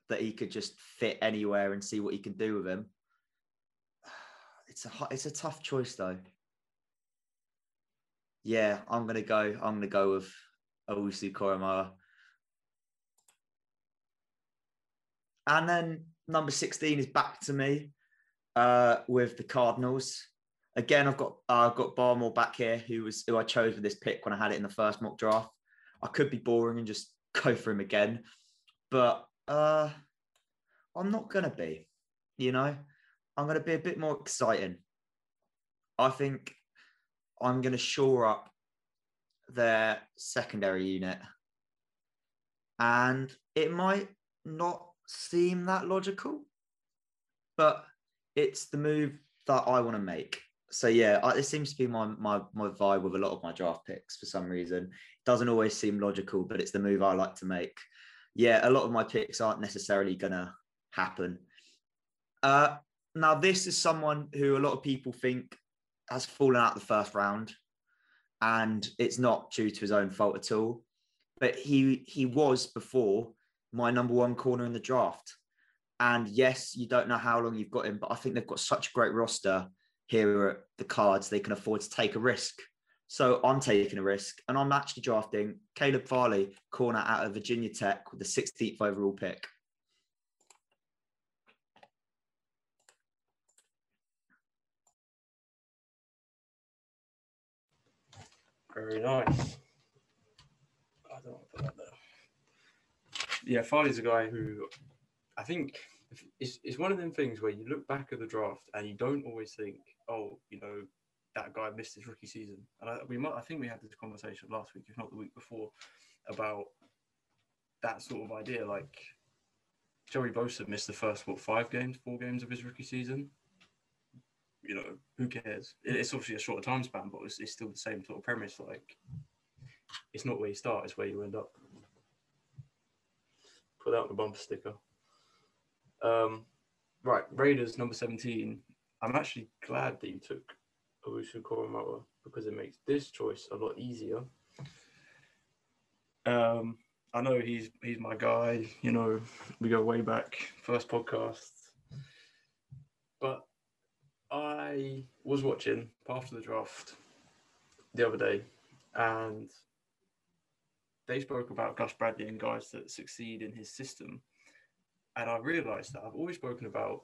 that he could just fit anywhere and see what he can do with him. It's a it's a tough choice though. Yeah, I'm gonna go. I'm gonna go with Owusu Koramoah. And then number 16 is back to me uh, with the Cardinals. Again, I've got uh, I've got Barmore back here, who was who I chose for this pick when I had it in the first mock draft. I could be boring and just go for him again, but uh, I'm not gonna be. You know, I'm gonna be a bit more exciting. I think I'm gonna shore up their secondary unit, and it might not seem that logical, but it's the move that I want to make. So yeah, I, it seems to be my, my my vibe with a lot of my draft picks for some reason. It doesn't always seem logical, but it's the move I like to make. Yeah, a lot of my picks aren't necessarily gonna happen. Uh, now this is someone who a lot of people think has fallen out the first round, and it's not due to his own fault at all. But he he was before my number one corner in the draft. And yes, you don't know how long you've got him, but I think they've got such a great roster here at the cards, they can afford to take a risk. So I'm taking a risk and I'm actually drafting Caleb Farley, corner out of Virginia Tech with the 16th overall pick. Very nice. I don't want to put that there. Yeah, Farley's a guy who I think it's, it's one of them things where you look back at the draft and you don't always think, oh, you know, that guy missed his rookie season. And I, we might, I think we had this conversation last week, if not the week before, about that sort of idea. Like Joey Bosa missed the first what five games, four games of his rookie season. You know, who cares? It's obviously a shorter time span, but it's, it's still the same sort of premise. Like, it's not where you start; it's where you end up. Put that on the bumper sticker. Um, right, Raiders number seventeen. I'm actually glad that you took Owusu Koramoah because it makes this choice a lot easier. Um, I know he's he's my guy. You know, we go way back, first podcast. But I was watching after the draft the other day, and they spoke about Gus Bradley and guys that succeed in his system. And I realised that I've always spoken about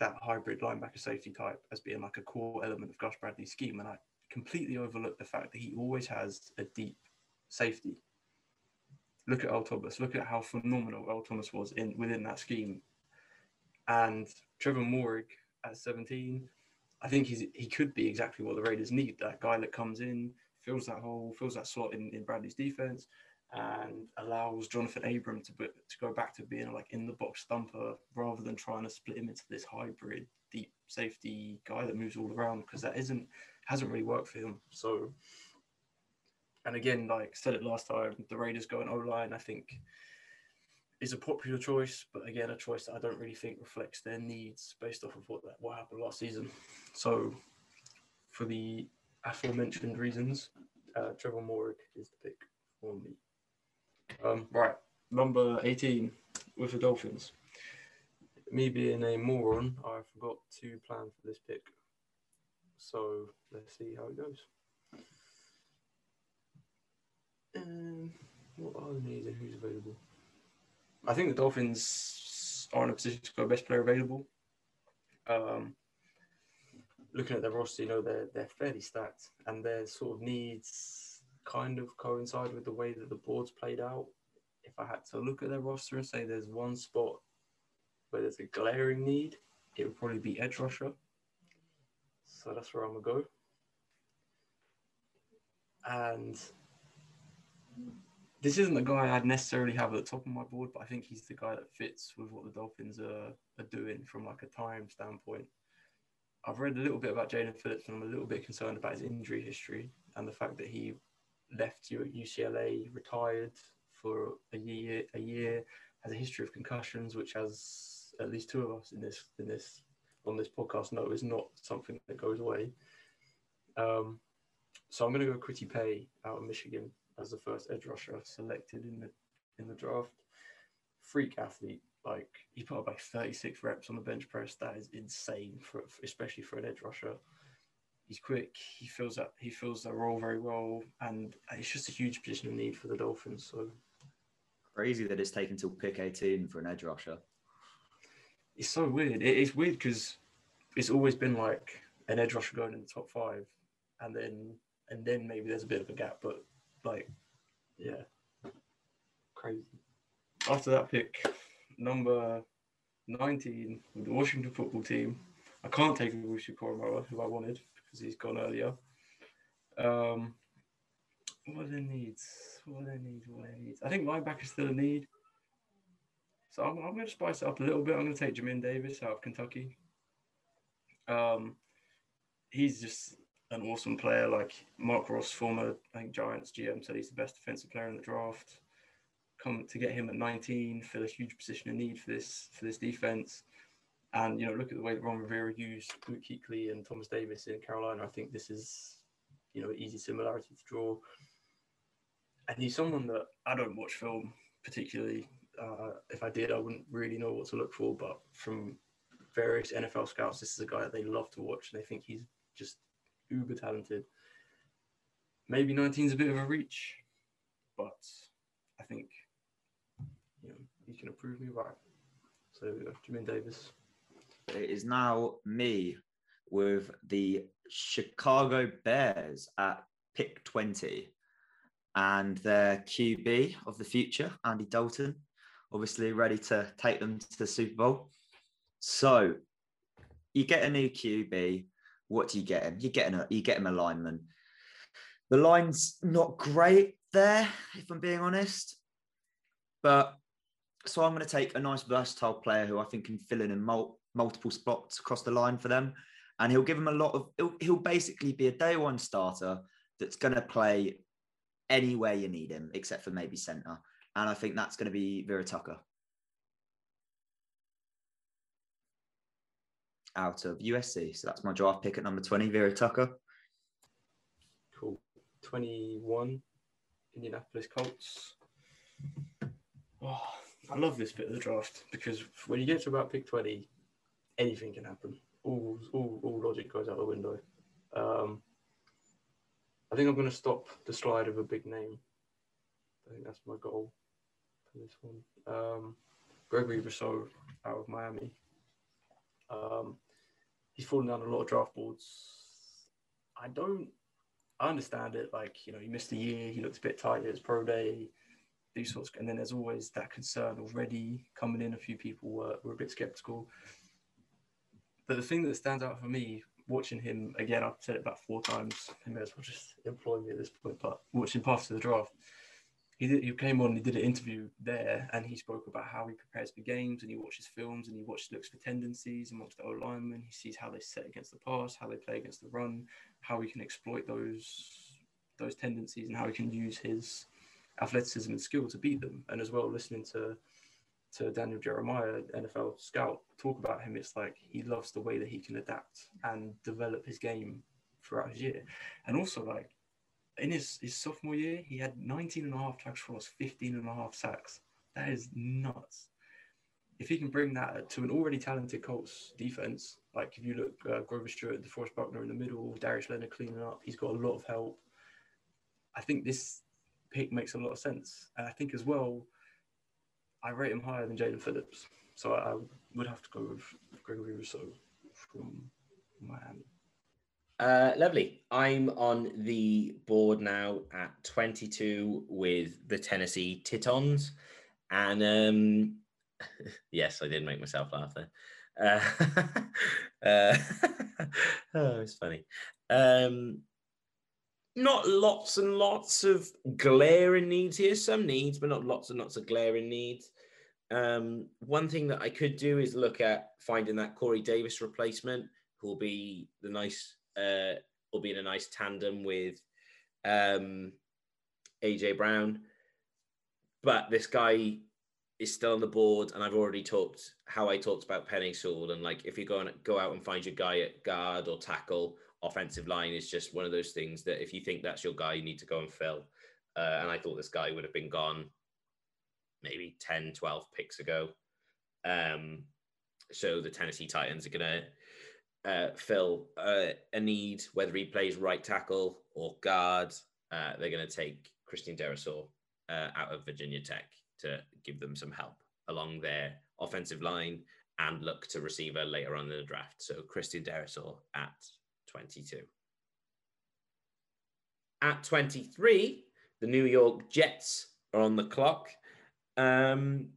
that hybrid linebacker safety type as being like a core element of Gus Bradley's scheme, and I completely overlooked the fact that he always has a deep safety. Look at Earl Thomas. Look at how phenomenal Earl Thomas was in within that scheme. And Trevor Moehrig at 17, I think he's he could be exactly what the Raiders need. That guy that comes in, fills that hole, fills that slot in, in Bradley's defense, and allows Johnathan Abram to to go back to being like in the box thumper rather than trying to split him into this hybrid deep safety guy that moves all around because that isn't hasn't really worked for him. So, and again, like said it last time, the Raiders go going O line, I think. Is a popular choice, but again, a choice that I don't really think reflects their needs based off of what that what happened last season. So, for the aforementioned reasons, uh, Trevor Moehrig is the pick for me. Um, right, number 18 with the Dolphins. Me being a moron, I forgot to plan for this pick. So let's see how it goes. Um, what are the needs and who's available? I think the Dolphins are in a position to go best player available. Um, looking at their roster, you know they're they're fairly stacked, and their sort of needs kind of coincide with the way that the board's played out. If I had to look at their roster and say there's one spot where there's a glaring need, it would probably be edge rusher. So that's where I'm gonna go. And this isn't the guy I'd necessarily have at the top of my board, but I think he's the guy that fits with what the Dolphins are, are doing from like a time standpoint. I've read a little bit about Jaelan Phillips, and I'm a little bit concerned about his injury history and the fact that he left you at UCLA, retired for a year, a year, has a history of concussions, which has at least two of us in this in this on this podcast know is not something that goes away. Um, so I'm going to go Kwity Paye out of Michigan as the first edge rusher selected in the in the draft. Freak athlete, like he put up like 36 reps on the bench press. That is insane for especially for an edge rusher. He's quick. He fills that he fills that role very well, and it's just a huge position of need for the Dolphins. So Crazy that it's taken till pick 18 for an edge rusher. it's so weird. It, it's weird because it's always been like an edge rusher going in the top five, and then and then maybe there's a bit of a gap, but like, yeah, crazy. After that pick, number 19 with the Washington football team, I can't take Owusu Koramoah, who I wanted because he's gone earlier. Um, what are their needs? What are their needs? What are their needs? I think linebacker's still a need. So I'm, I'm going to spice it up a little bit. I'm going to take Jamin Davis out of Kentucky. Um, he's just an awesome player. Like Marc Ross, former I think Giants GM, said he's the best defensive player in the draft. Come to get him at 19, fill a huge position of need for this for this defense. And you know, look at the way that Ron Rivera used Luke Kuechly and Thomas Davis in Carolina. I think this is, you know, easy similarity to draw. And he's someone that I don't watch film particularly. Uh, if I did, I wouldn't really know what to look for. But from various NFL scouts, this is a guy that they love to watch. And they think he's just uber talented. Maybe 19 is a bit of a reach, but I think you know going to prove me right. So go, Jamin Davis. It is now me with the Chicago Bears at pick 20 and their QB of the future, Andy Dalton, obviously ready to take them to the Super Bowl. So you get a new QB. What do you get him? You get him a you get him a lineman. The line's not great there, if I'm being honest. But so I'm going to take a nice versatile player who I think can fill in in mul- multiple spots across the line for them, and he'll give them a lot of. He'll, he'll basically be a day one starter that's going to play anywhere you need him, except for maybe centre. And I think that's going to be Vera Tucker out of USC. So that's my draft pick at number 20, Vera Tucker. Cool. 21, Indianapolis Colts. Oh, I love this bit of the draft because when you get to about pick 20, anything can happen. All, all, all logic goes out the window. Um, I think I'm going to stop the slide of a big name. I think that's my goal for this one. Um, Gregory Rousseau out of Miami. Um, he's fallen down a lot of draft boards. I don't, I understand it. Like, you know, he missed a year, he looked a bit tight at his pro day, these sorts. And then there's always that concern already coming in. A few people were, were a bit skeptical. But the thing that stands out for me watching him again, I've said it about four times. He may as well just employ me at this point. But watching past to the draft, he did, he came on, and he did an interview there, and he spoke about how he prepares for games, and he watches films, and he watches looks for tendencies amongst the O linemen. He sees how they set against the pass, how they play against the run, how he can exploit those those tendencies, and how he can use his athleticism and skill to beat them. And as well, listening to to Daniel Jeremiah, NFL scout, talk about him, it's like he loves the way that he can adapt and develop his game throughout his year. And also, like, in his, his sophomore year, he had 19 and a half tackles for loss, 15 and a half sacks. That is nuts. If he can bring that to an already talented Colts defense, like if you look uh, Grover Stewart, DeForest Buckner in the middle, Darius Leonard cleaning up, he's got a lot of help. I think this pick makes a lot of sense. And I think as well, I rate him higher than Jaelan Phillips. So I, I would have to go with Gregory Rousseau from Miami. Uh, lovely. I'm on the board now at 22 with the Tennessee Titans. And um, yes, I did make myself laugh there. Uh, uh, oh, it's funny. Um, not lots and lots of glaring needs here. Some needs, but not lots and lots of glaring needs. Um, one thing that I could do is look at finding that Corey Davis replacement, who will be the nice, uh, will be in a nice tandem with um, AJ Brown. But this guy is still on the board, and I've already talked how I talked about Penei Sewell, and like if you go and go out and find your guy at guard or tackle, offensive line is just one of those things that if you think that's your guy, you need to go and fill. Uh, and I thought this guy would have been gone maybe 10, 12 picks ago. Um, so the Tennessee Titans are going to uh, fill uh, a need, whether he plays right tackle or guard. Uh, they're going to take Christian Darrisaw uh, out of Virginia Tech to give them some help along their offensive line and look to receiver later on in the draft. So Christian Darrisaw at 22. At 23, the New York Jets are on the clock. Um,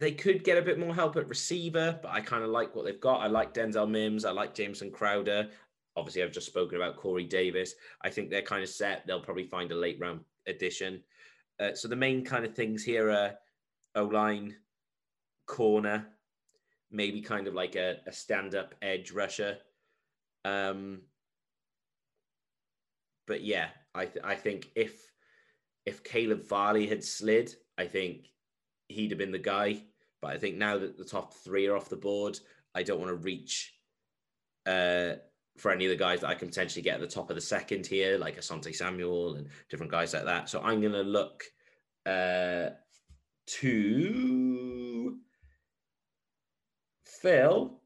they could get a bit more help at receiver, but I kind of like what they've got. I like Denzel Mims. I like Jamison Crowder. Obviously, I've just spoken about Corey Davis. I think they're kind of set. They'll probably find a late round addition. Uh, so the main kind of things here are O line, corner, maybe kind of like a, a stand up edge rusher. Um, but yeah, I th- I think if if Caleb Farley had slid, I think he'd have been the guy. But I think now that the top three are off the board, I don't want to reach uh, for any of the guys that I can potentially get at the top of the second here, like Asante Samuel and different guys like that. So I'm going to look uh, to fill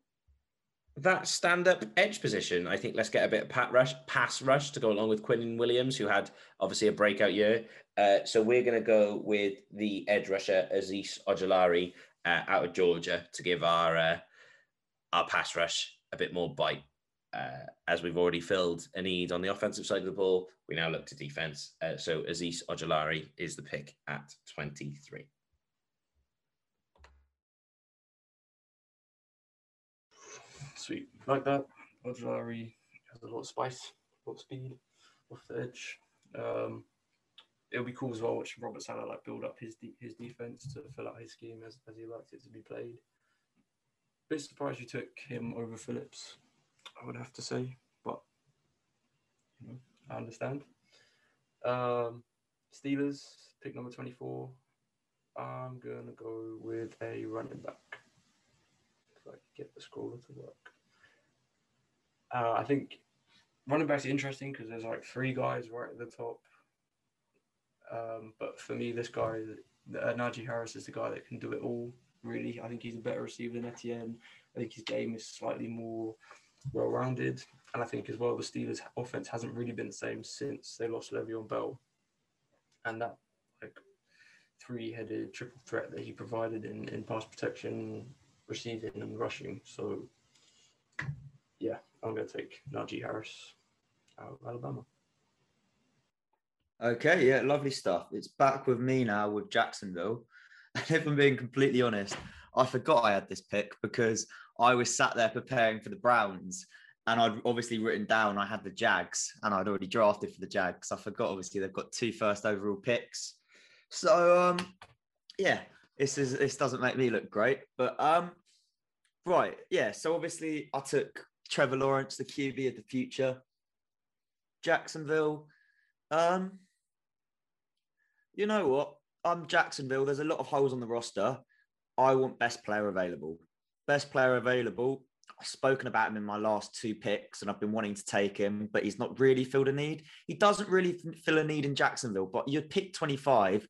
that stand-up edge position. I think let's get a bit of pat rush, pass rush to go along with Quinnen Williams, who had obviously a breakout year. Uh, so we're going to go with the edge rusher Azeez Ojulari uh, out of Georgia to give our uh, our pass rush a bit more bite. Uh, as we've already filled a need on the offensive side of the ball, we now look to defense. Uh, so Azeez Ojulari is the pick at 23. Sweet. Like that. Ojulari has a lot of spice, a lot of speed off the edge. Um, it'll be cool as well watching Robert Saleh like build up his de- his defense to fill out his scheme as, as he likes it to be played. Bit surprised you took him over Phillips, I would have to say, but you know, I understand. Um, Steelers pick number twenty four. I'm gonna go with a running back. If I get the scroller to work. Uh, I think running backs are interesting because there's like three guys right at the top. Um, but for me, this guy, uh, Najee Harris, is the guy that can do it all. Really, I think he's a better receiver than Etienne. I think his game is slightly more well-rounded, and I think as well the Steelers' offense hasn't really been the same since they lost Le'Veon Bell, and that like three-headed triple threat that he provided in in pass protection, receiving, and rushing. So, yeah, I'm going to take Najee Harris out of Alabama. Okay, yeah, lovely stuff. It's back with me now with Jacksonville. And if I'm being completely honest, I forgot I had this pick because I was sat there preparing for the Browns and I'd obviously written down I had the Jags and I'd already drafted for the Jags. I forgot obviously they've got two first overall picks. So um yeah, this is this doesn't make me look great. But um right, yeah. So obviously I took Trevor Lawrence, the QB of the future. Jacksonville. Um you know what? I'm Jacksonville. There's a lot of holes on the roster. I want best player available. Best player available. I've spoken about him in my last two picks, and I've been wanting to take him, but he's not really filled a need. He doesn't really fill a need in Jacksonville, but you pick 25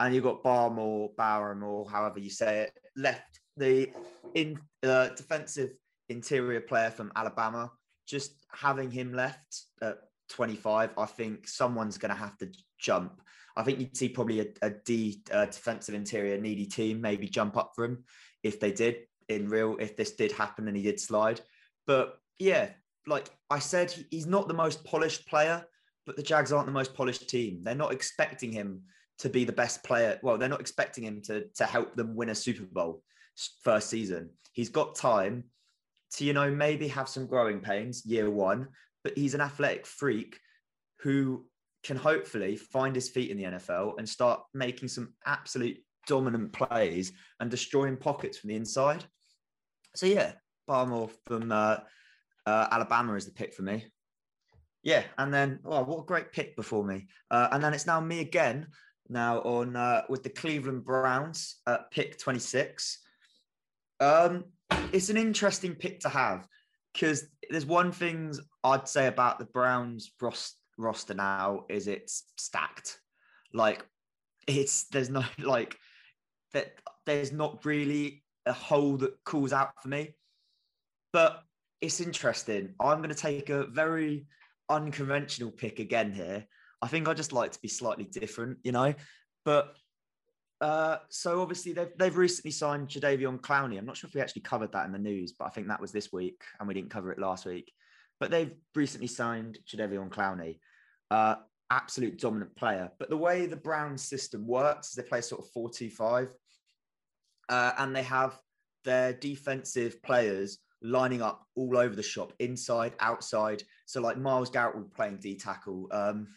and you've got Barmore, Barham, or however you say it, left the in uh, defensive interior player from Alabama. Just having him left at 25, I think someone's going to have to jump. I think you'd see probably a, uh, defensive interior needy team maybe jump up for him if they did in real, if this did happen and he did slide. But yeah, like I said, he's not the most polished player, but the Jags aren't the most polished team. They're not expecting him to be the best player. Well, they're not expecting him to, to help them win a Super Bowl first season. He's got time to, you know, maybe have some growing pains year one, but he's an athletic freak who can hopefully find his feet in the NFL and start making some absolute dominant plays and destroying pockets from the inside. So yeah, Barmore from uh, uh, Alabama is the pick for me. Yeah, and then oh, what a great pick before me. Uh, and then it's now me again. Now on uh, with the Cleveland Browns at pick twenty six. Um, it's an interesting pick to have because there's one thing I'd say about the Browns roster now is it's stacked. Like it's there's no like that there's not really a hole that calls out for me. But it's interesting. I'm going to take a very unconventional pick again here. I think I just like to be slightly different, you know. But uh, so obviously they've they've recently signed Jadeveon Clowney. I'm not sure if we actually covered that in the news, but I think that was this week, and we didn't cover it last week. But they've recently signed Jadeveon Clowney, uh, absolute dominant player. But the way the Brown system works is they play sort of 4-2-5, uh, and they have their defensive players lining up all over the shop, inside, outside. So like Myles Garrett will playing D tackle. Um,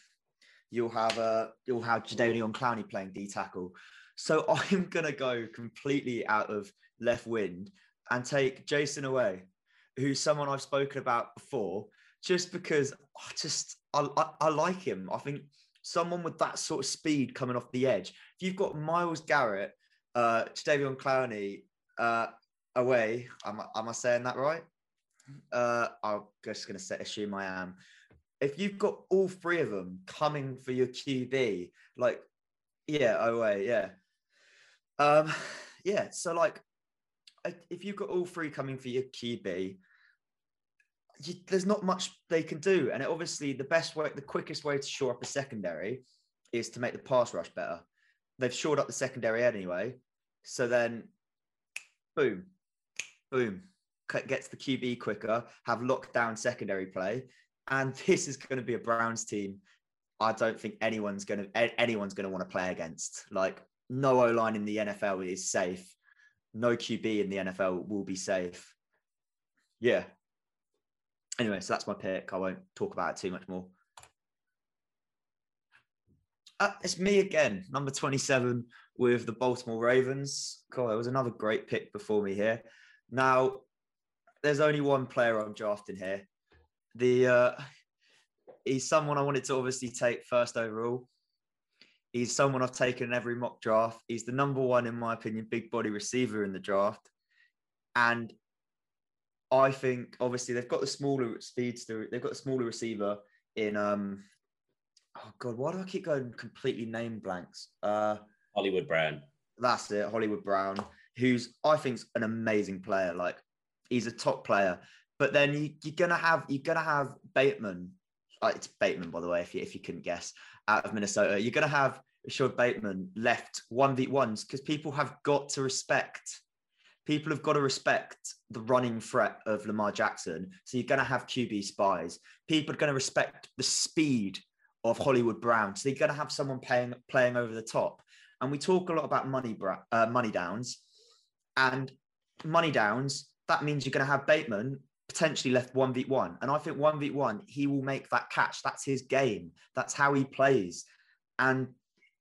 you'll have uh, you'll have Jadeveon Clowney playing D tackle. So I'm going to go completely out of left wind and take Jayson Oweh, who's someone I've spoken about before, just because I just I, I, I like him. I think someone with that sort of speed coming off the edge. If you've got Myles Garrett, uh, Jadeveon Clowney, uh, Oweh, am, am I saying that right? Uh, I'm just going to assume I am. If you've got all three of them coming for your QB, like, yeah, Oweh, yeah. Um, yeah. So like, if you've got all three coming for your QB, you, there's not much they can do. And it, obviously, the best way, the quickest way to shore up a secondary is to make the pass rush better. They've shored up the secondary anyway. So then, boom, boom, gets the QB quicker, have lockdown secondary play. And this is going to be a Browns team. I don't think anyone's going to anyone's going to want to play against. Like no O line in the NFL is safe. No QB in the NFL will be safe. Yeah. Anyway, so that's my pick. I won't talk about it too much more. Uh, it's me again, number 27 with the Baltimore Ravens. Cool. It was another great pick before me here. Now, there's only one player I'm drafting here. The uh, he's someone I wanted to obviously take first overall. He's someone I've taken in every mock draft. He's the number one, in my opinion, big body receiver in the draft. And I think obviously they've got the smaller speedster, they've got the smaller receiver in um oh god, why do I keep going completely name blanks? Uh Hollywood Brown. That's it, Hollywood Brown, who's I think's an amazing player. Like he's a top player. But then you, are gonna have you're gonna have Bateman. Uh, it's Bateman, by the way, if you if you couldn't guess out of Minnesota. You're going to have Rashod Bateman left 1v1s because people have got to respect, people have got to respect the running threat of Lamar Jackson. So you're going to have QB spies. People are going to respect the speed of Hollywood Brown. So you're going to have someone playing, playing over the top. And we talk a lot about money, uh, money downs. And money downs, that means you're going to have Bateman potentially left 1v1. And I think 1v1, he will make that catch. That's his game. That's how he plays. And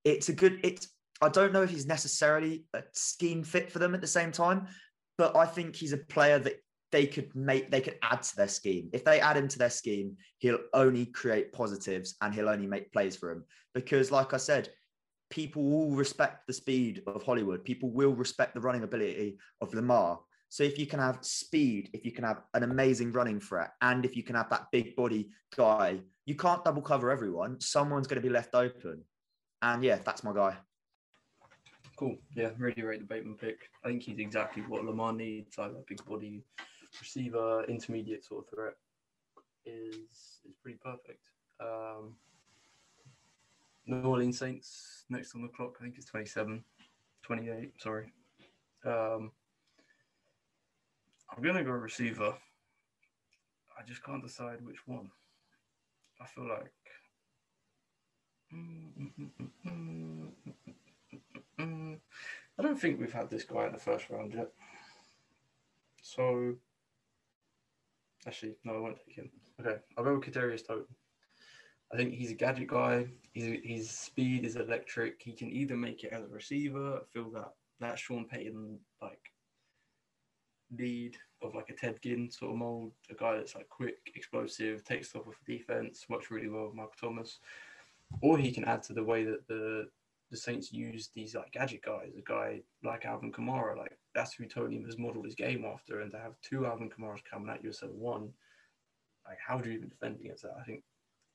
it's a good, it's, I don't know if he's necessarily a scheme fit for them at the same time, but I think he's a player that they could make, they could add to their scheme. If they add him to their scheme, he'll only create positives and he'll only make plays for him. Because, like I said, people will respect the speed of Hollywood. People will respect the running ability of Lamar. So if you can have speed, if you can have an amazing running threat, and if you can have that big body guy, you can't double cover everyone. Someone's going to be left open. And yeah, that's my guy. Cool. Yeah, really rate the Bateman pick. I think he's exactly what Lamar needs. Like a big body receiver, intermediate sort of threat is is pretty perfect. Um, New Orleans Saints next on the clock. I think it's 27, 28. Sorry. Um, I'm gonna go receiver. I just can't decide which one. I feel like. I don't think we've had this guy in the first round yet. So, actually, no, I won't take him. Okay, I'll go with Kadarius Toney. I think he's a gadget guy. His, his speed is electric. He can either make it as a receiver, feel that that Sean Payton like lead of like a Ted Ginn sort of mold, a guy that's like quick, explosive, takes stuff off the defense, works really well with Michael Thomas. Or he can add to the way that the the Saints use these like gadget guys, a guy like Alvin Kamara, like that's who Toney has modeled his game after. And to have two Alvin Kamaras coming at you instead of one, like how do you even defend against that? I think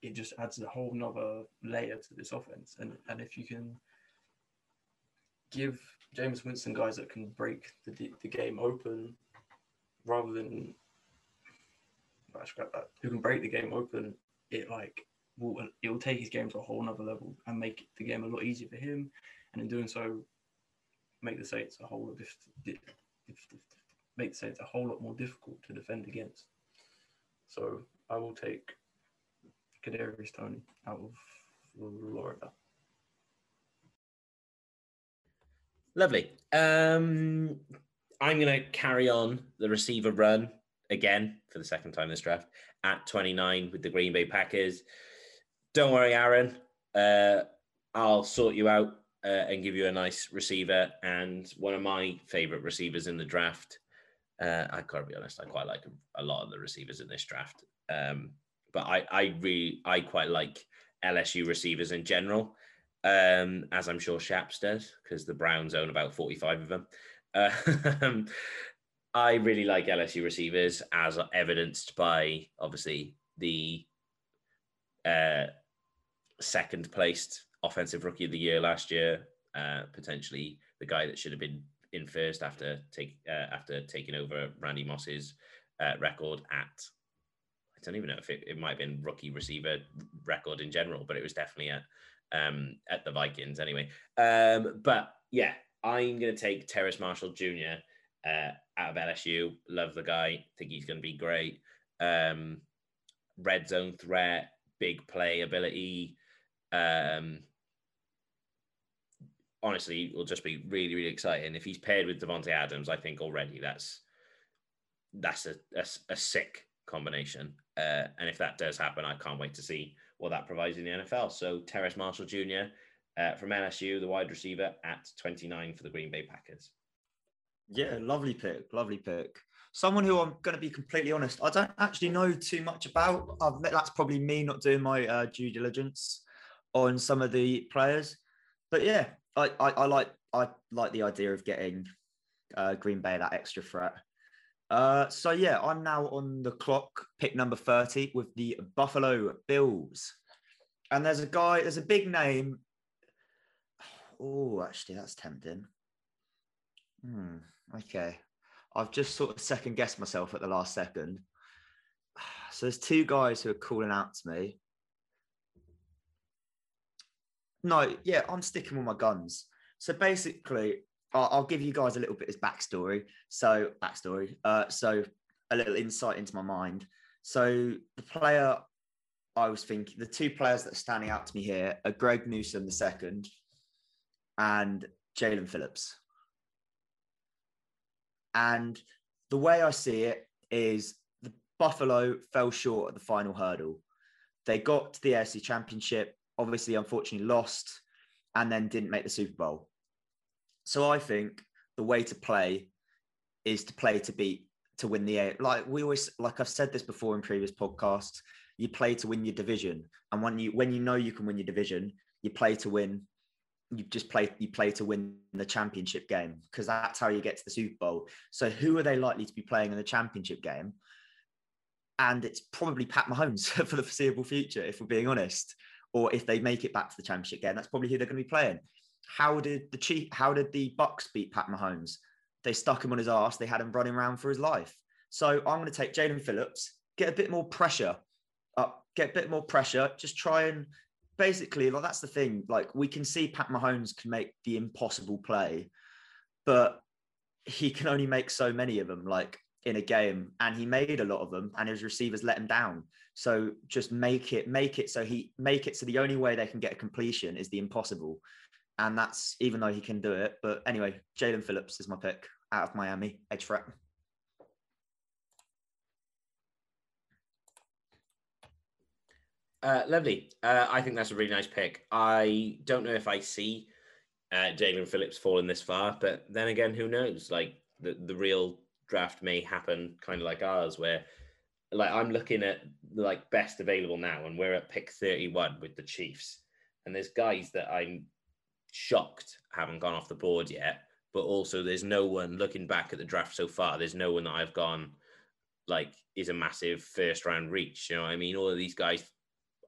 it just adds a whole nother layer to this offense. And and if you can give Jameis Winston guys that can break the the game open rather than I that, who can break the game open, it like will it will take his game to a whole nother level and make the game a lot easier for him, and in doing so, make the Saints a whole lot dif- dif- dif- make the Saints a whole lot more difficult to defend against. So I will take Kadarius Toney out of Florida. Lovely. Um, I'm going to carry on the receiver run again for the second time this draft at 29 with the Green Bay Packers. Don't worry, Aaron. Uh, I'll sort you out uh, and give you a nice receiver. And one of my favorite receivers in the draft. Uh, I gotta be honest, I quite like a lot of the receivers in this draft. Um, but I, I really, I quite like LSU receivers in general, um, as I'm sure Shaps does, because the Browns own about 45 of them. Uh, I really like LSU receivers, as evidenced by obviously the uh, second placed offensive rookie of the year last year, uh, potentially the guy that should have been in first after take uh, after taking over Randy Moss's uh, record at I don't even know if it, it might have been rookie receiver record in general, but it was definitely at um, at the Vikings anyway. Um, but yeah, I'm going to take Terrace Marshall Jr. Uh, out of LSU. Love the guy. Think he's going to be great. Um, red zone threat, big play ability. Um, honestly, will just be really, really exciting. If he's paired with Davante Adams, I think already that's that's a, a, a sick combination. Uh, and if that does happen, I can't wait to see what that provides in the NFL. So Terrace Marshall Jr. Uh, from LSU, the wide receiver at 29 for the Green Bay Packers. Yeah, lovely pick, lovely pick. Someone who I'm going to be completely honest, I don't actually know too much about. I've, that's probably me not doing my uh, due diligence on some of the players. But yeah, I, I, I like I like the idea of getting uh, Green Bay that extra threat. Uh, so yeah, I'm now on the clock, pick number 30 with the Buffalo Bills. And there's a guy, there's a big name. Oh, actually, that's tempting. Hmm, okay. I've just sort of second guessed myself at the last second. So there's two guys who are calling out to me. No, yeah, I'm sticking with my guns. So basically, I'll, give you guys a little bit of backstory. So backstory. Uh, so a little insight into my mind. So the player I was thinking, the two players that are standing out to me here are Greg Newsome the second and Jaelan Phillips. And the way I see it is the Buffalo fell short at the final hurdle. They got to the AFC Championship, obviously, unfortunately, lost, and then didn't make the Super Bowl. So I think the way to play is to play to beat to win the. Like we always, like I've said this before in previous podcasts, you play to win your division, and when you when you know you can win your division, you play to win you just play you play to win the championship game because that's how you get to the Super Bowl. So who are they likely to be playing in the championship game? And it's probably Pat Mahomes for the foreseeable future, if we're being honest. Or if they make it back to the championship game, that's probably who they're going to be playing. How did the Chief? How did the Bucs beat Pat Mahomes? They stuck him on his ass. They had him running around for his life. So I'm going to take Jaelan Phillips, get a bit more pressure up, get a bit more pressure. Just try and basically, like that's the thing. Like we can see Pat Mahomes can make the impossible play, but he can only make so many of them. Like in a game, and he made a lot of them, and his receivers let him down. So just make it, make it so he make it so the only way they can get a completion is the impossible, and that's even though he can do it. But anyway, Jaelan Phillips is my pick out of Miami, edge threat. Uh, lovely. Uh, I think that's a really nice pick. I don't know if I see uh, Jaelan Phillips falling this far, but then again, who knows? Like the, the real draft may happen kind of like ours, where like I'm looking at like best available now, and we're at pick 31 with the Chiefs, and there's guys that I'm shocked haven't gone off the board yet, but also there's no one looking back at the draft so far. There's no one that I've gone like is a massive first round reach. You know what I mean? All of these guys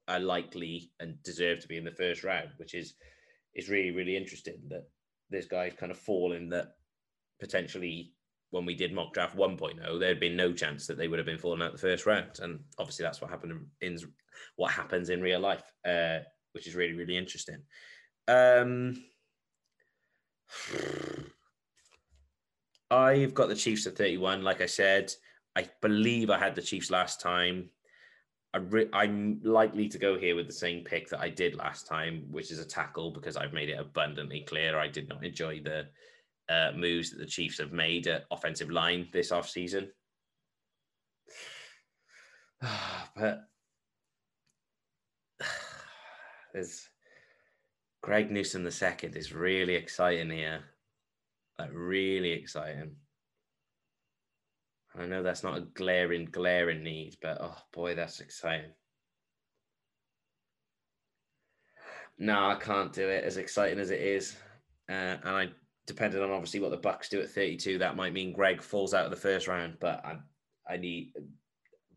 are likely and deserve to be in the first round, which is is really really interesting that this guy's kind of fallen that potentially when we did mock draft 1.0 there'd been no chance that they would have been falling out the first round. And obviously that's what happened in, what happens in real life uh, which is really really interesting. Um, I've got the Chiefs at 31 like I said. I believe I had the Chiefs last time I am likely to go here with the same pick that I did last time, which is a tackle, because I've made it abundantly clear I did not enjoy the uh, moves that the Chiefs have made at offensive line this offseason. but there's Greg Newsome the second is really exciting here. Like really exciting. I know that's not a glaring, glaring need, but oh boy, that's exciting. No, I can't do it as exciting as it is. Uh, and I, depending on obviously what the Bucs do at 32, that might mean Greg falls out of the first round. But I, I need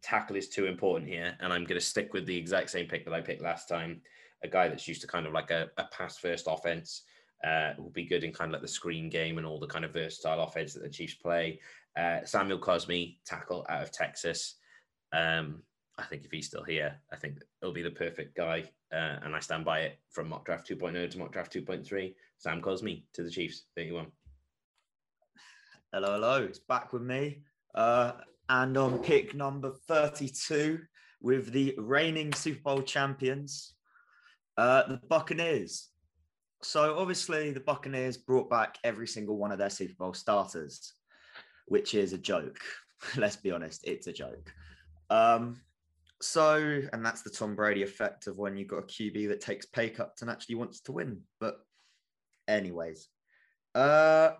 tackle is too important here, and I'm going to stick with the exact same pick that I picked last time. A guy that's used to kind of like a, a pass first offense uh, will be good in kind of like the screen game and all the kind of versatile offense that the Chiefs play. Uh, Samuel Cosmi, tackle out of Texas. Um, I think if he's still here, I think it'll be the perfect guy. Uh, and I stand by it from mock draft 2.0 to mock draft 2.3. Sam Cosmi to the Chiefs, 31. Hello, hello. It's back with me. Uh, and on pick number 32 with the reigning Super Bowl champions, uh, the Buccaneers. So obviously, the Buccaneers brought back every single one of their Super Bowl starters which is a joke. Let's be honest, it's a joke. Um, so, and that's the Tom Brady effect of when you've got a QB that takes pay cuts and actually wants to win. But, anyways, uh,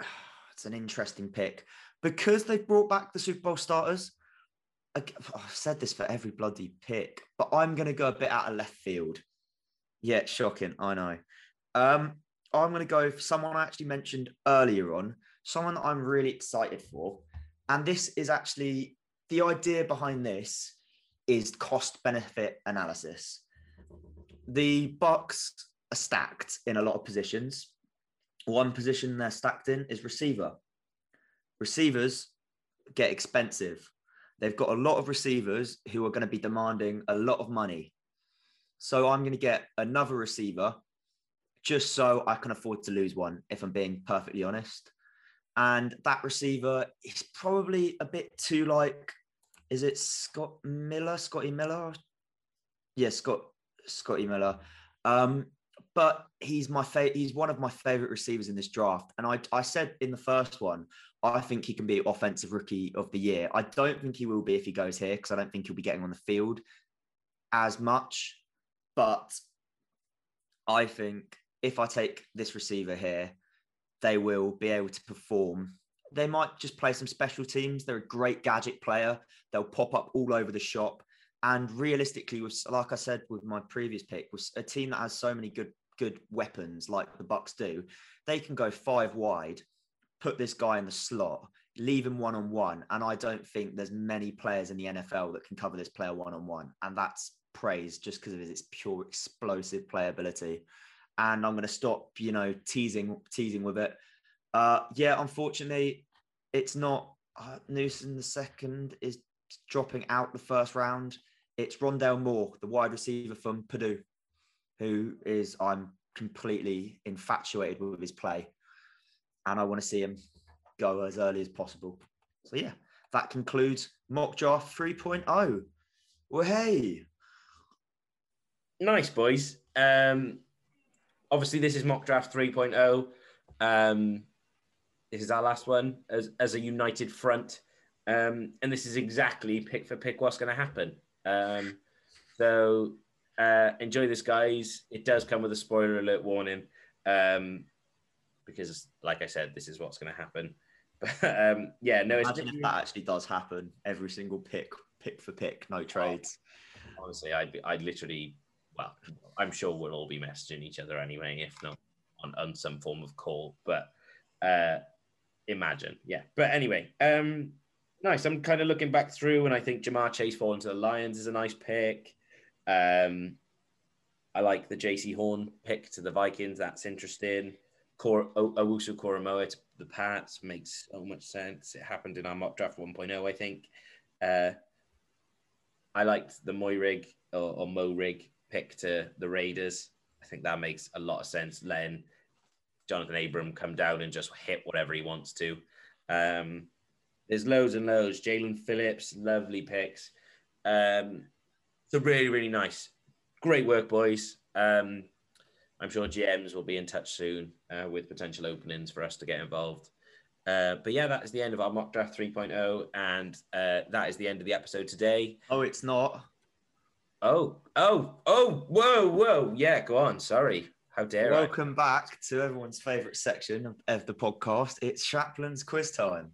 it's an interesting pick because they brought back the Super Bowl starters. I've said this for every bloody pick, but I'm going to go a bit out of left field. Yeah, shocking. I know. Um, I'm going to go for someone I actually mentioned earlier on, someone that I'm really excited for. And this is actually the idea behind this is cost benefit analysis. The Bucs are stacked in a lot of positions. One position they're stacked in is receiver. Receivers get expensive. They've got a lot of receivers who are going to be demanding a lot of money. So I'm going to get another receiver just so I can afford to lose one, if I'm being perfectly honest. And that receiver is probably a bit too like, is it Scott Miller, Scotty Miller? Yeah, Scott Scotty Miller. Um, but he's my favorite. He's one of my favorite receivers in this draft. And I, I said in the first one, I think he can be offensive rookie of the year. I don't think he will be if he goes here because I don't think he'll be getting on the field as much. But I think if I take this receiver here, they will be able to perform. They might just play some special teams. They're a great gadget player. They'll pop up all over the shop. And realistically, with like I said with my previous pick, was a team that has so many good good weapons like the Bucs do, they can go five wide, put this guy in the slot, leave him one on one, and I don't think there's many players in the NFL that can cover this player one on one, and that's praise just because of his pure explosive playability. And I'm going to stop, you know, teasing teasing with it. Uh, yeah, unfortunately, it's not uh, Newsome the second is dropping out the first round. It's Rondale Moore, the wide receiver from Purdue, who is I'm completely infatuated with his play, and I want to see him go as early as possible. So yeah, that concludes mock draft 3.0. Well, hey, nice boys. Um, obviously, this is mock draft 3.0. Um, this is our last one as, as a united front. Um, and this is exactly pick for pick what's going to happen. Um, so uh, enjoy this, guys. It does come with a spoiler alert warning um, because, like I said, this is what's going to happen. But um, yeah, no, imagine if that actually does happen. Every single pick, pick for pick, no trades. Honestly, I'd be, I'd literally, well, I'm sure we'll all be messaging each other anyway, if not on, on some form of call. But uh, imagine, yeah. But anyway, um, nice. I'm kind of looking back through, and I think Ja'Marr Chase falling to the Lions is a nice pick. Um, I like the Jaycee Horn pick to the Vikings. That's interesting. Kor- Owusu Koramoah to the Pats makes so much sense. It happened in our mock draft 1.0, I think. Uh, I liked the Moirig or, or Morig pick to the Raiders. I think that makes a lot of sense. Letting Johnathan Abram come down and just hit whatever he wants to. Um, there's loads and loads. Jaelan Phillips, lovely picks. Um, so really, really nice. Great work, boys. Um, I'm sure GMs will be in touch soon uh, with potential openings for us to get involved. Uh, but yeah, that is the end of our mock draft 3.0, and uh, that is the end of the episode today. Oh, it's not. Oh, oh, oh, whoa, whoa. Yeah, go on. Sorry. How dare Welcome I? back to everyone's favourite section of, of the podcast. It's Shapland's quiz time.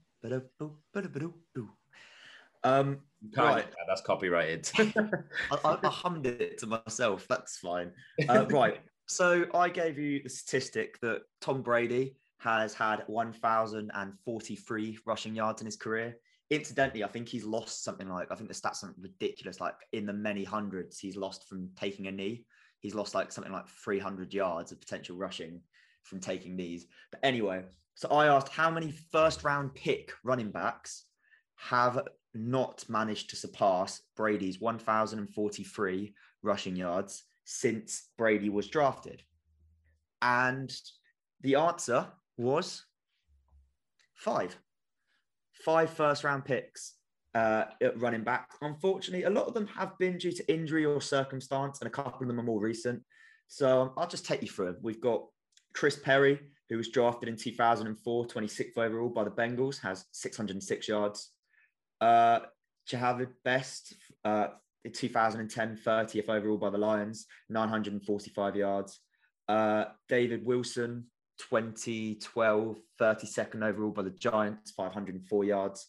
Um, right. That's copyrighted. I, I, I, hummed it to myself. That's fine. Uh, right. So I gave you the statistic that Tom Brady has had 1,043 rushing yards in his career. Incidentally, I think he's lost something like, I think the stats are ridiculous, like in the many hundreds he's lost from taking a knee. He's lost like something like 300 yards of potential rushing from taking knees. But anyway, so I asked how many first round pick running backs have not managed to surpass Brady's 1,043 rushing yards since Brady was drafted. And the answer was five. Five first round picks uh, running back. Unfortunately, a lot of them have been due to injury or circumstance, and a couple of them are more recent. So I'll just take you through them. We've got Chris Perry, who was drafted in 2004, 26th overall by the Bengals, has 606 yards. Uh, Jahvid Best, uh, in 2010, 30th overall by the Lions, 945 yards. Uh, David Wilson, 2012, 32nd overall by the Giants, 504 yards.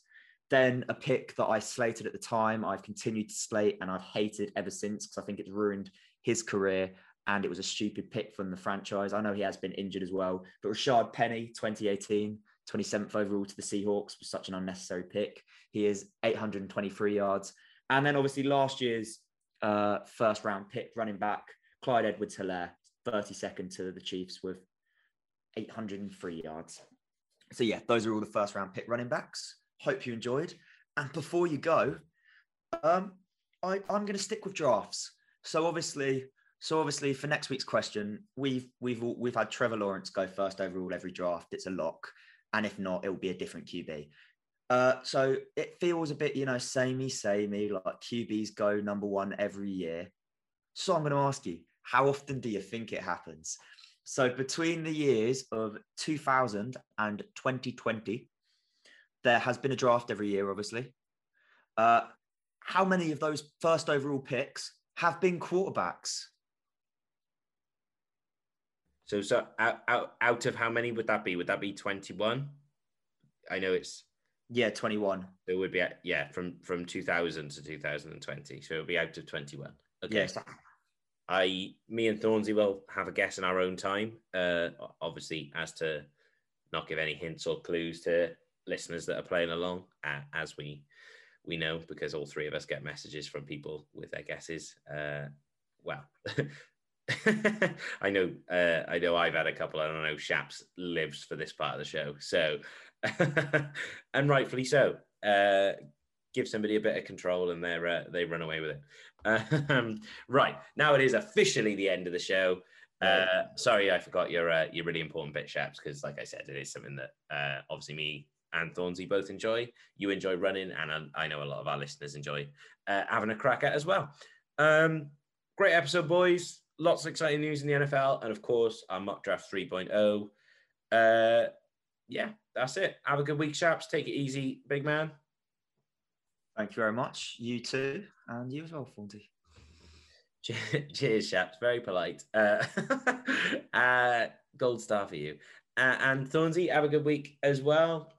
Then a pick that I slated at the time, I've continued to slate and I've hated ever since because I think it's ruined his career and it was a stupid pick from the franchise. I know he has been injured as well, but Rashaad Penny, 2018, 27th overall to the Seahawks was such an unnecessary pick. He is 823 yards. And then obviously last year's uh, first round pick running back, Clyde Edwards Helaire, 32nd to the Chiefs with 803 yards. So yeah, those are all the first round pick running backs. Hope you enjoyed. And before you go, um, I, I'm going to stick with drafts. So obviously, so obviously for next week's question, we've we've we've had Trevor Lawrence go first overall every draft. It's a lock, and if not, it will be a different QB. Uh, so it feels a bit, you know, samey, samey, like QBs go number one every year. So I'm going to ask you, how often do you think it happens? So between the years of 2000 and 2020, there has been a draft every year, obviously. Uh, how many of those first overall picks have been quarterbacks? So, so out, out, out of how many would that be? Would that be 21? I know it's. Yeah, 21. It would be, yeah, from, from 2000 to 2020. So it would be out of 21. Okay. Yes. I, me and Thornsey will have a guess in our own time. Uh, obviously, as to not give any hints or clues to listeners that are playing along, uh, as we we know because all three of us get messages from people with their guesses. Uh, well, I know, uh, I know, I've had a couple. I don't know. Shaps lives for this part of the show, so and rightfully so. Uh, give somebody a bit of control, and they uh, they run away with it. Um, right now, it is officially the end of the show. Uh, sorry, I forgot your uh, your really important bit, Shaps, because like I said, it is something that uh, obviously me and Thornsey both enjoy. You enjoy running, and I, I know a lot of our listeners enjoy uh, having a crack at as well. Um, great episode, boys. Lots of exciting news in the NFL, and of course, our mock draft 3.0. Uh, yeah, that's it. Have a good week, Shaps. Take it easy, big man. Thank you very much. You too, and you as well, Thornsey. Cheers, Shaps. Very polite. Uh, uh, gold star for you. Uh, and Thornsey, have a good week as well.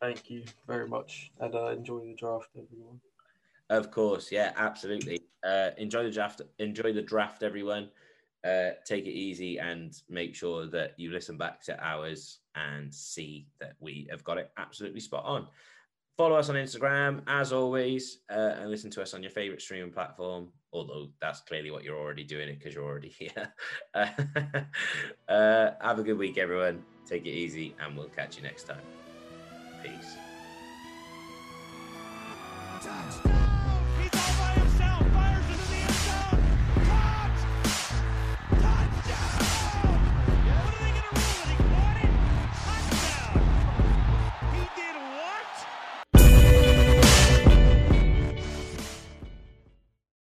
Thank you very much, and uh, enjoy the draft, everyone. Of course, yeah, absolutely. Uh, enjoy the draft. Enjoy the draft, everyone. Uh, take it easy and make sure that you listen back to ours and see that we have got it absolutely spot on. Follow us on Instagram as always, uh, and listen to us on your favorite streaming platform. Although that's clearly what you're already doing it because you're already here. uh, have a good week, everyone. Take it easy, and we'll catch you next time. Peace.